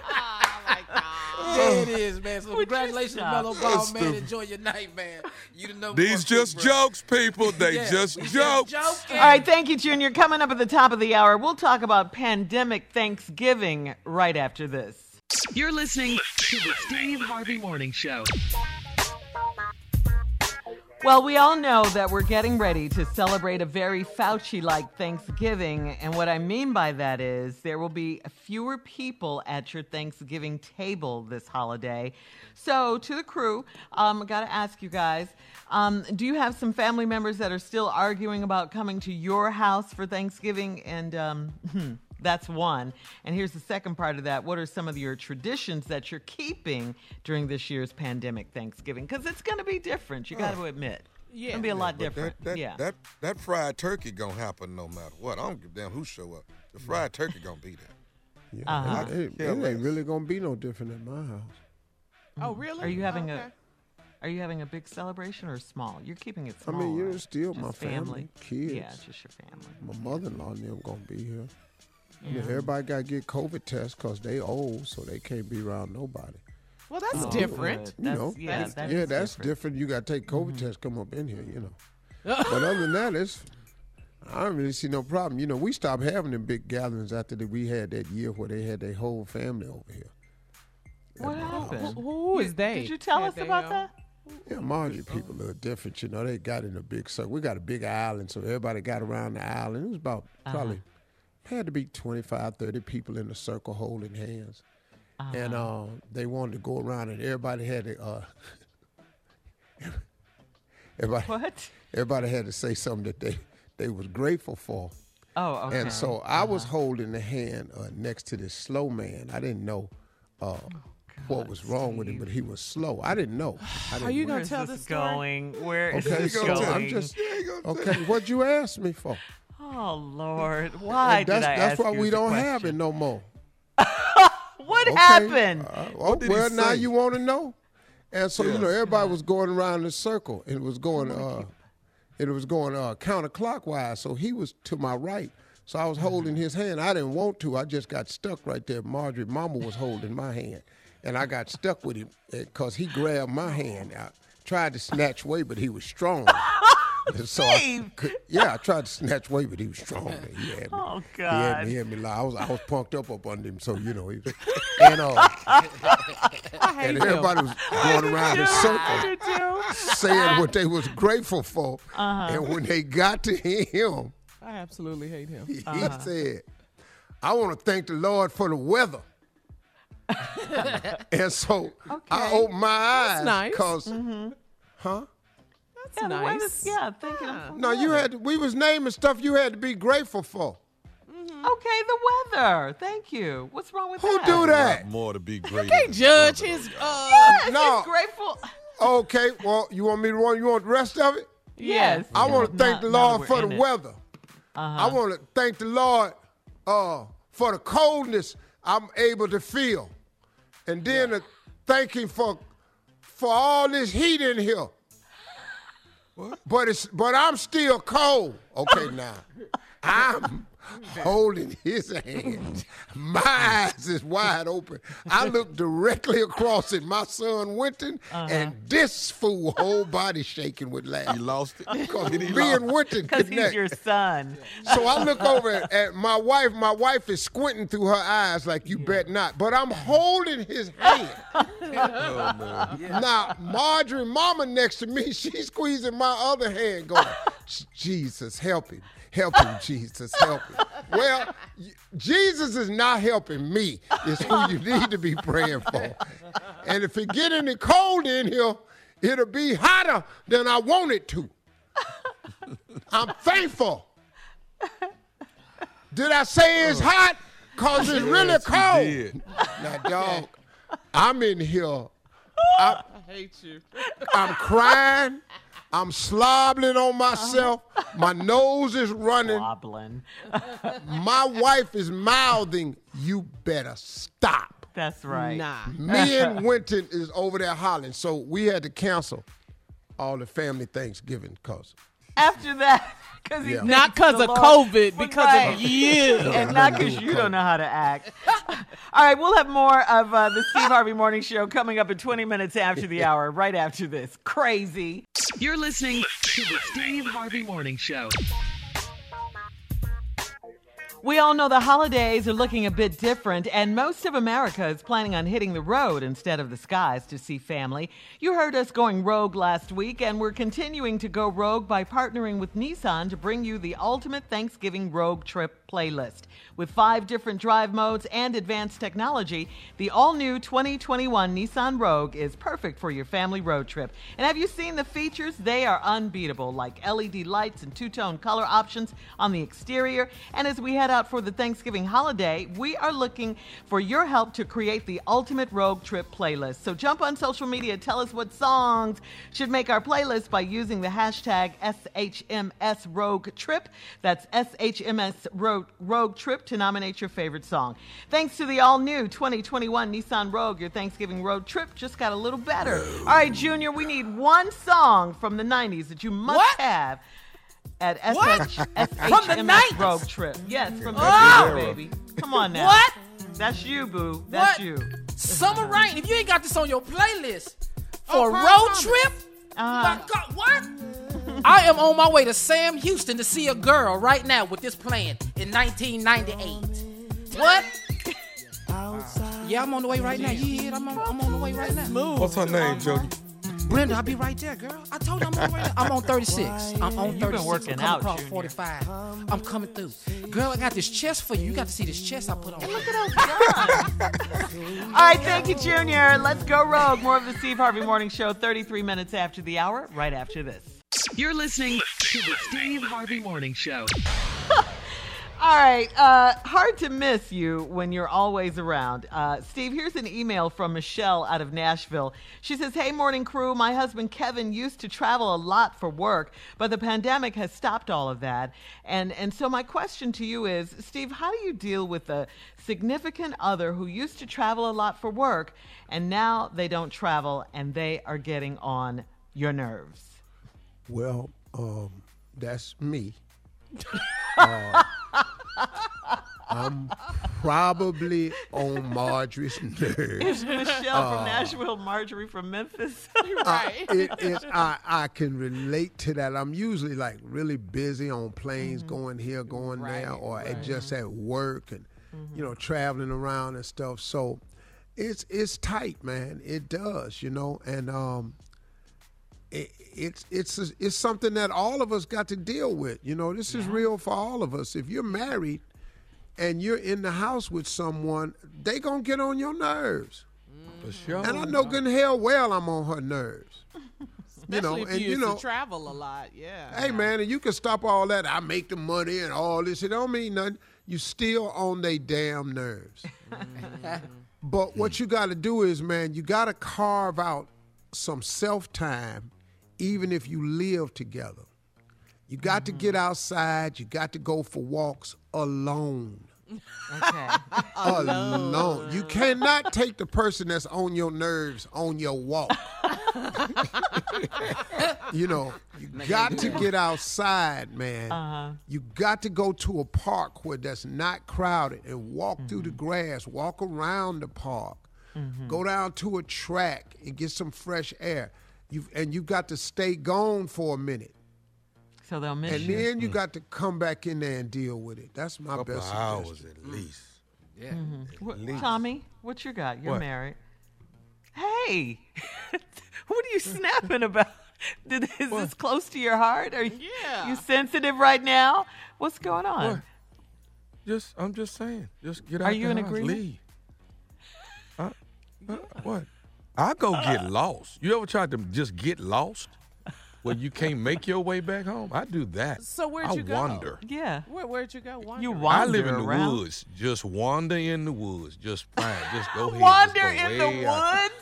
there it is, man. So Would congratulations, stop? Mellow Ball, man. stupid. Enjoy your night, man. You the number These just pick, bro. jokes, people. They Yeah, just we jokes. joking. All right, thank you, Junior. Coming up at the top of the hour, we'll talk about pandemic Thanksgiving right after this. You're listening to to the Steve Harvey Morning Show. Well, we all know that we're getting ready to celebrate a very Fauci like Thanksgiving. And what I mean by that is there will be fewer people at your Thanksgiving table this holiday. So, to the crew, um, I got to ask you guys um, do you have some family members that are still arguing about coming to your house for Thanksgiving? And um, that's one. And here's the second part of that. What are some of your traditions that you're keeping during this year's pandemic Thanksgiving? Because it's going to be different. You got to admit. Yeah. It's going to be a lot But different. That, that, yeah. that that fried turkey gonna happen no matter what. I don't give a damn who show up. The fried turkey gonna be there. Yeah, Uh-huh. it, it, it ain't really gonna be no different at my house. Oh, really? Are you having Okay. a Are you having a big celebration or small? You're keeping it small. I mean, you're still Just my family, kids. Yeah, just your family. My mother-in-law and them gonna be here. I mean, everybody got to get COVID tests because they old, so they can't be around nobody. Well, that's Oh, different. good. You That's- know, yeah, that yeah, that's different. different. You got to take COVID tests, come up in here, you know. but other than that, it's I don't really see no problem. You know, we stopped having them big gatherings after that we had that year where they had their whole family over here. What happened? Who, who is they? Did you tell Had us about um, that? Yeah, Margie people are different. You know, they got in a big circle. We got a big island, so everybody got around the island. It was about Uh-huh. probably had to be 25, 30 people in a circle holding hands. And Uh-huh. uh, they wanted to go around, and everybody had to. Uh, everybody, What? everybody had to say something that they they was grateful for. Oh, okay. And so I was holding the hand uh, next to this slow man. I didn't know uh, what was wrong with him, but he was slow. I didn't know. I Are didn't you know. gonna tell this the story? going? Where is Okay, this so going? I'm just okay. What'd you ask me for? Oh Lord, why And that's did I that's why we don't have it no more. What Okay. happened? Uh, oh, well, now you want to know? And so you know, Yes. everybody was going around in a circle, and it was going, uh, it was going uh, counterclockwise. So he was to my right. So I was holding his hand. I didn't want to. I just got stuck right there. Marjorie, Mama was holding my hand, and I got stuck with him because he grabbed my hand. I tried to snatch away, but he was strong. So I could, yeah, I tried to snatch away, but he was strong. He had me. Oh, He had God. me, he had me lie. I was, I was punked up up under him, so you know. He was, and uh, and him. everybody was going around the circle saying what they was grateful for. Uh-huh. And when they got to him, I absolutely hate him. he Uh-huh. said, "I want to thank the Lord for the weather." and so I opened my eyes nice. because, Mm-hmm. huh? That's Yeah, the nice. weather's- yeah, thinking of No, you had we was naming stuff you had to be grateful for. Okay, the weather. Thank you. What's wrong with Who that? do that? More to be great. Can't judge his. Uh, Yes, No. he's grateful. Okay, well, you want me to want you want the rest of it? Yes. I want to thank Not- the Lord for the it. weather. I want to thank the Lord uh, for the coldness I'm able to feel, and then to thank Him for for all this heat in here. But it's but I'm still cold. Okay, now I'm holding His hand. My eyes is wide open. I look directly across at my son Wynton, uh-huh. and this fool whole body shaking with laughter. He lost it. Because Did me lost and Wynton Because he's your son. So I look over at, at my wife. My wife is squinting through her eyes like you bet not. But I'm holding his hand. Oh, now Marjorie, mama next to me, she's squeezing my other hand, going, "Jesus, help him, help him, Jesus, help him." Well, Jesus is not helping me. It's who you need to be praying for. And if it get any cold in here, it'll be hotter than I want it to. I'm thankful. Did I say it's uh, hot? Cause it's really Yes, you cold. Now, dog, I'm in here. I, I hate you. I'm crying. I'm slobbering on myself. Uh-huh. My nose is running. Wobbling. My wife is mouthing, "You better stop." That's right. Nah. Me and Wynton is over there hollering, so we had to cancel all the family Thanksgiving cause After that, because Yeah. Not because of COVID, because of you. and not because you don't know how to act. All right, we'll have more of uh, the Steve Harvey Morning Show coming up in 20 minutes after the hour, right after this. Crazy. You're listening to the Steve Harvey Morning Show. We all know the holidays are looking a bit different, and most of America is planning on hitting the road instead of the skies to see family. You heard us going rogue last week, and we're continuing to go rogue by partnering with Nissan to bring you the ultimate Thanksgiving rogue trip playlist. With five different drive modes and advanced technology, the all new 2021 Nissan Rogue is perfect for your family road trip. And have you seen the features? They are unbeatable, like LED lights and two tone color options on the exterior. And as we head out for the Thanksgiving holiday, we are looking for your help to create the ultimate road trip playlist. So jump on social media, tell us what songs should make our playlist by using the hashtag SHMS Rogue Trip. That's SHMS Rogue, Rogue Trip to nominate your favorite song. Thanks to the all new 2021 Nissan Rogue, your Thanksgiving road trip just got a little better. All right, Junior, we need one song from the 90s that you must What? have at What? SH, From the SHMS Rogue Trip. Yes, from the Oh! 90s, baby. Come on now. What? That's you, boo. That's What? you. Summer rain. If you ain't got this on your playlist oh, for Oh, a road Thomas. trip, Uh-huh. my God, what? I am on my way to Sam Houston to see a girl right now with this plan in 1998. What? Yeah, I'm on the way right now. You hear it? I'm on, I'm on the way right now. What's her name, Jody? Brenda, I'll be right there, girl. I told you I'm on right now. I'm on 36. I'm on 36. You've been working I'm coming out, across Junior. 45. I'm coming through. Girl, I got this chest for you. You got to see this chest I put on. Look at All right, thank you, Junior. Let's go rogue. More of the Steve Harvey Morning Show 33 minutes after the hour, right after this. You're listening to the Steve Harvey Morning Show. All right, uh, hard to miss you when you're always around. Uh, Steve, here's an email from Michelle out of Nashville. She says, Hey, morning crew. My husband Kevin used to travel a lot for work, but the pandemic has stopped all of that. And, and so, my question to you is, Steve, how do you deal with a significant other who used to travel a lot for work and now they don't travel and they are getting on your nerves? Well, um, that's me. Uh, I'm probably on Marjorie's nerves. Is Michelle Uh, from Nashville, Marjorie from Memphis? Uh, it, it, I, I can relate to that. I'm usually like really busy on planes, going here, going there, or at just at work and you know traveling around and stuff. So it's it's tight, man. It does, you know, and um, it, it's it's it's something that all of us got to deal with. You know, this is real for all of us. If you're married and you're in the house with someone, they gonna get on your nerves. For sure. And I know good and hell well I'm on her nerves. you know, Especially if and you you know, travel a lot. Yeah. hey man, and you can stop all that. I make the money and all this. It don't mean nothing. You still on they damn nerves. Mm. but what you got to do is, man, you got to carve out some self time, even if you live together. You got to get mm-hmm. outside. You got to go for walks alone. Okay. alone. You cannot take the person that's on your nerves on your walk. you know, you got to get outside, man. Uh-huh. You got to go to a park where that's not crowded and walk through the grass, walk around the park, go down to a track and get some fresh air. You and you've got to stay gone for a minute. So they'll miss And you. And then you got to come back in there and deal with it. That's my Couple best hours suggestion. at least. Yeah. What- least. Tommy, what you got? You're What? married. Hey, what are you snapping about? Did, is this close to your heart? Are you, Yeah. you sensitive right now? What's going on? What? Just, I'm just saying. Just get out Are you the in house, agreement? Leave. Uh, uh, what? I go uh, get lost. You ever tried to just get lost? Where you can't make your way back home? I do that. So where'd I you go? wander. Yeah. Where, where'd you go? Wandering? You I live in the around. woods. Just wander in the woods. Just fine. Just go ahead. Wander Just go in the way out. woods?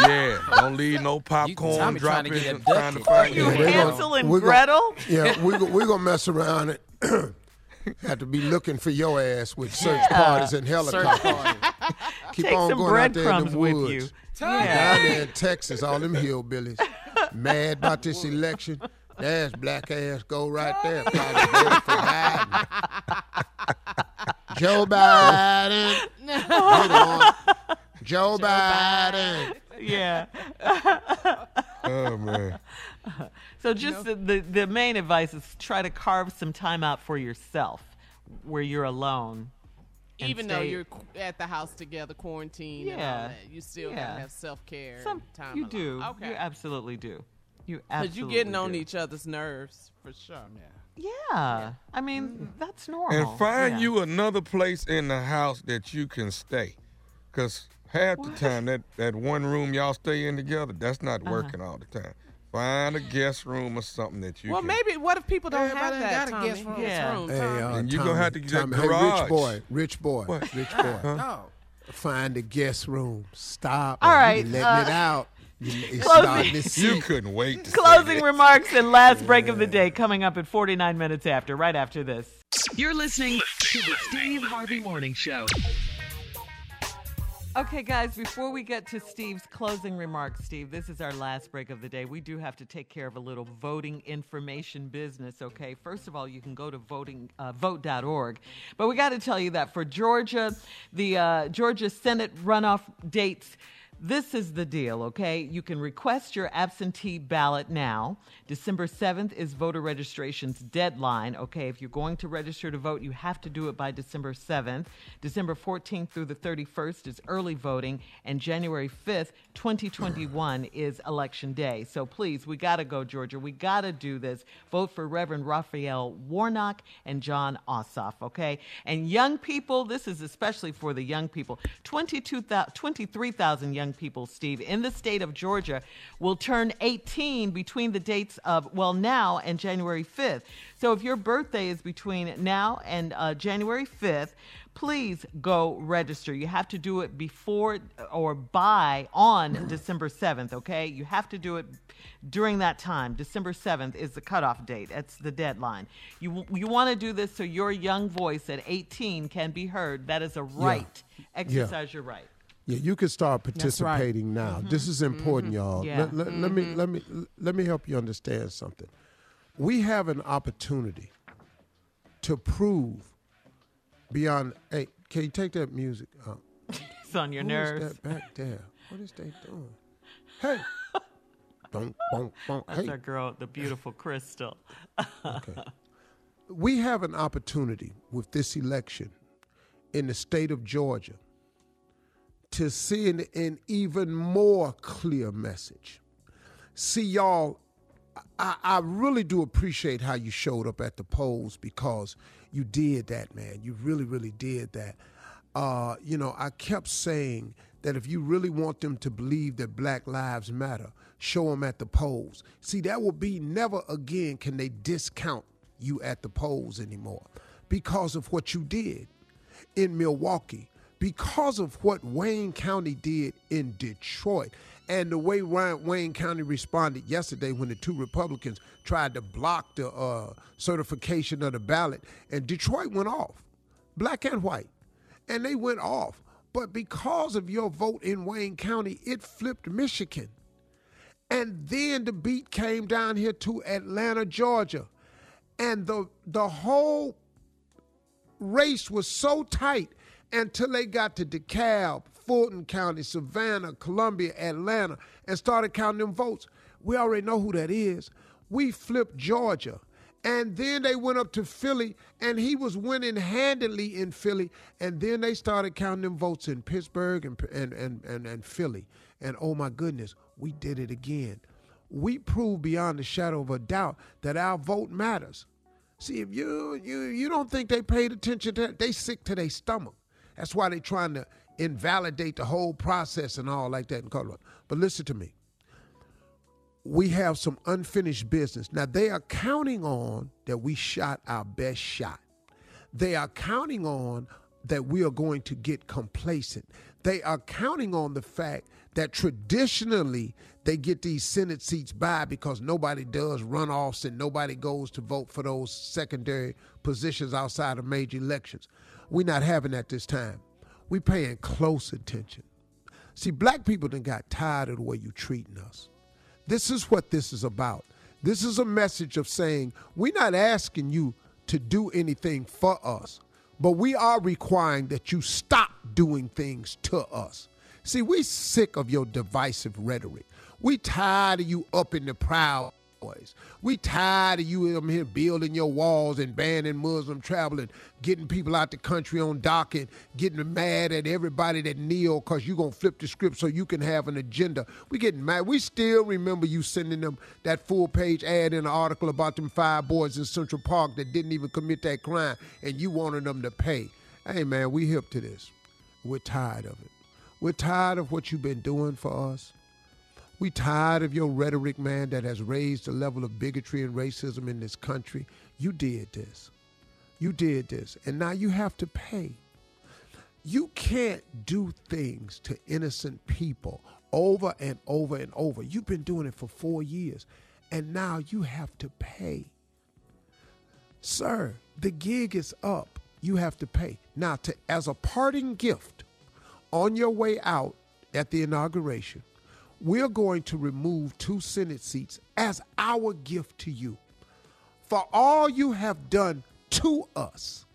Yeah. Don't leave no popcorn Tommy trying to dropping. get Trying to find You your way home. Hansel and We're gon- Gretel? Yeah, we're go, we gonna mess around and have to be looking for your ass with search Yeah. parties and helicopters. Keep Take on some going out there in breadcrumbs the with woods. you. Down there in Texas, all them hillbillies mad about this election. There's black ass go right there. Probably voted for Biden. Joe Biden. Get on. Joe Biden. Yeah. Oh man. So just the, the the main advice is try to carve some time out for yourself where you're alone. And Even though you're at the house together, quarantine and all Yeah. that, you still Yeah. gotta have self care. Some- time you alone. do. Okay. You absolutely do. You absolutely. Because absolutely you getting on each other's nerves for sure. Yeah. yeah. I mean, that's normal. And find Yeah. you another place in the house that you can stay. Because half the time, that, that one room y'all stay in together, that's not Uh-huh. working all the time. Find a guest room or something that you well, can. maybe what if people don't Everybody have that? got a guest room. Guest room, Hey, Tommy. uh, And you gonna have to get that Tommy, Hey, garage. rich boy, rich boy, What? rich boy. No. Find a guest room. Stop. All right, it. You right, letting uh, it out. You, closing- you couldn't wait to Closing that. remarks and last break of the day coming up at 49 minutes after, right after this. You're listening to the Steve Harvey Morning Show. Okay, guys, before we get to Steve's closing remarks, Steve, this is our last break of the day. We do have to take care of a little voting information business, okay? First of all, you can go to voting uh, vote.org. But we got to tell you that for Georgia, the uh, Georgia Senate runoff dates this is the deal, okay? You can request your absentee ballot now. December 7th is voter registration's deadline, okay? If you're going to register to vote, you have to do it by December 7th. December 14th through the 31st is early voting, and January 5th, 2021 is election day. So please, we got to go, Georgia. We got to do this. Vote for Reverend Raphael Warnock and Jon Ossoff, okay? And young people, this is especially for the young people. 22,000 23,000 young people, Steve, in the state of Georgia will turn 18 between the dates of, well, now and January 5th. So if your birthday is between now and uh, January 5th, please go register. You have to do it before or by on December 7th, okay? You have to do it during that time. December 7th is the cutoff date. That's the deadline. You you want to do this so your young voice at 18 can be heard. That is a right. Exercise your right. Yeah, you can start That's right. participating now. Mm-hmm. This is important, mm-hmm. y'all. Yeah. Let, let- let me mm-hmm. let me let me help you understand something. We have an opportunity to prove beyond. Hey, can you take that music out? It's on your Who nerves. that back there? What is they doing? Hey, bonk, bonk, bonk. That's Hey, our girl, the beautiful Crystal. Okay. we have an opportunity with this election in the state of Georgia to send an even more clear message. See, y'all, I, I really do appreciate how you showed up at the polls because you did that, man. You really, really did that. Uh, you know, I kept saying that if you really want them to believe that Black Lives Matter, show them at the polls. See, that will be never again can they discount you at the polls anymore because of what you did in Milwaukee, because of what Wayne County did in Detroit, and the way Ryan- Wayne County responded yesterday when the two Republicans tried to block the uh, certification of the ballot, and Detroit went off, black and white, and they went off. But because of your vote in Wayne County, it flipped Michigan. And then the beat came down here to Atlanta, Georgia. And the the whole race was so tight until they got to DeKalb, Fulton County, Savannah, Columbia, Atlanta, and started counting them votes. We already know who that is. We flipped Georgia. And then they went up to Philly, and he was winning handily in Philly. And then they started counting them votes in Pittsburgh and, and, and, and, and Philly. And oh my goodness, we did it again. We proved beyond the shadow of a doubt that our vote matters. See, if you you you don't think they paid attention to that, they sick to their stomach. That's why they're trying to invalidate the whole process and all like that in Colorado. But listen to me. We have some unfinished business. Now they are counting on that we shot our best shot. They are counting on that we are going to get complacent. They are counting on the fact that traditionally they get these Senate seats by because nobody does runoffs and nobody goes to vote for those secondary positions outside of major elections. We're not having that this time. We paying close attention. See, black people done got tired of the way you treating us. This is what this is about. This is a message of saying we're not asking you to do anything for us, but we are requiring that you stop doing things to us. See, we sick of your divisive rhetoric. We tired of you up in the proud boys. We tired of you them here building your walls and banning Muslim traveling, getting people out the country on dock and getting mad at everybody that kneel because you going to flip the script so you can have an agenda. We getting mad. We still remember you sending them that full page ad in an article about them five boys in Central Park that didn't even commit that crime and you wanted them to pay. Hey, man, we hip to this. We're tired of it. We're tired of what you've been doing for us. We tired of your rhetoric, man, that has raised the level of bigotry and racism in this country. You did this. You did this. And now you have to pay. You can't do things to innocent people over and over and over. You've been doing it for four years, and now you have to pay. Sir, the gig is up. You have to pay. Now, to, as a parting gift on your way out at the inauguration, we're going to remove two Senate seats as our gift to you for all you have done to us,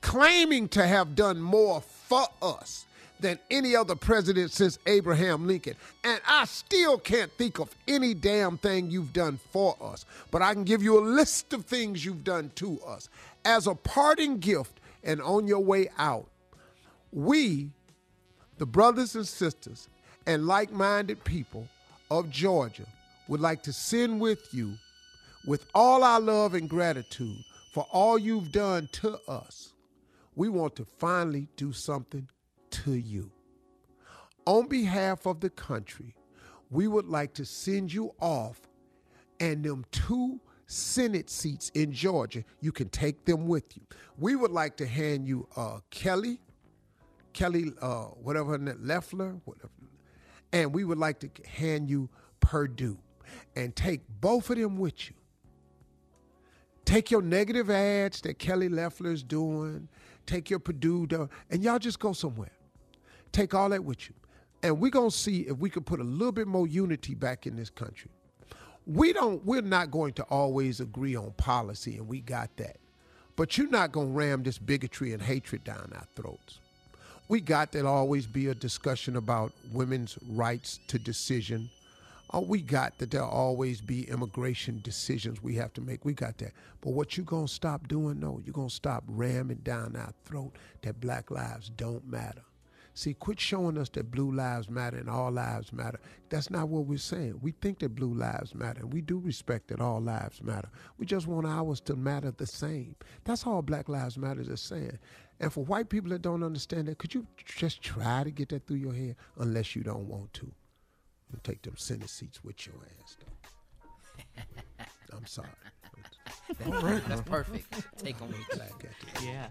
claiming to have done more for us than any other president since Abraham Lincoln. And I still can't think of any damn thing you've done for us, but I can give you a list of things you've done to us. As a parting gift and on your way out, we, the brothers and sisters and like minded people of Georgia, would like to send with you, with all our love and gratitude for all you've done to us. We want to finally do something to you. On behalf of the country, we would like to send you off and them two Senate seats in Georgia, you can take them with you. We would like to hand you uh, Kelly, Kelly, uh, whatever her name, Loeffler, whatever, and we would like to hand you Perdue and take both of them with you. Take your negative ads that Kelly Loeffler is doing, take your Perdue, and y'all just go somewhere. Take all that with you. And we're going to see if we can put a little bit more unity back in this country. We don't we're not going to always agree on policy and we got that. But you're not going to ram this bigotry and hatred down our throats. We got that always be a discussion about women's rights to decision. Oh, we got that there'll always be immigration decisions we have to make. We got that. But what you gonna stop doing? No, you're gonna stop ramming down our throat that black lives don't matter. See, quit showing us that blue lives matter and all lives matter. That's not what we're saying. We think that blue lives matter, and we do respect that all lives matter. We just want ours to matter the same. That's all Black Lives Matter is saying. And for white people that don't understand that, could you just try to get that through your head? Unless you don't want to. You take them center seats with your ass, though. I'm sorry. That's, that's perfect. Take on me. Yeah.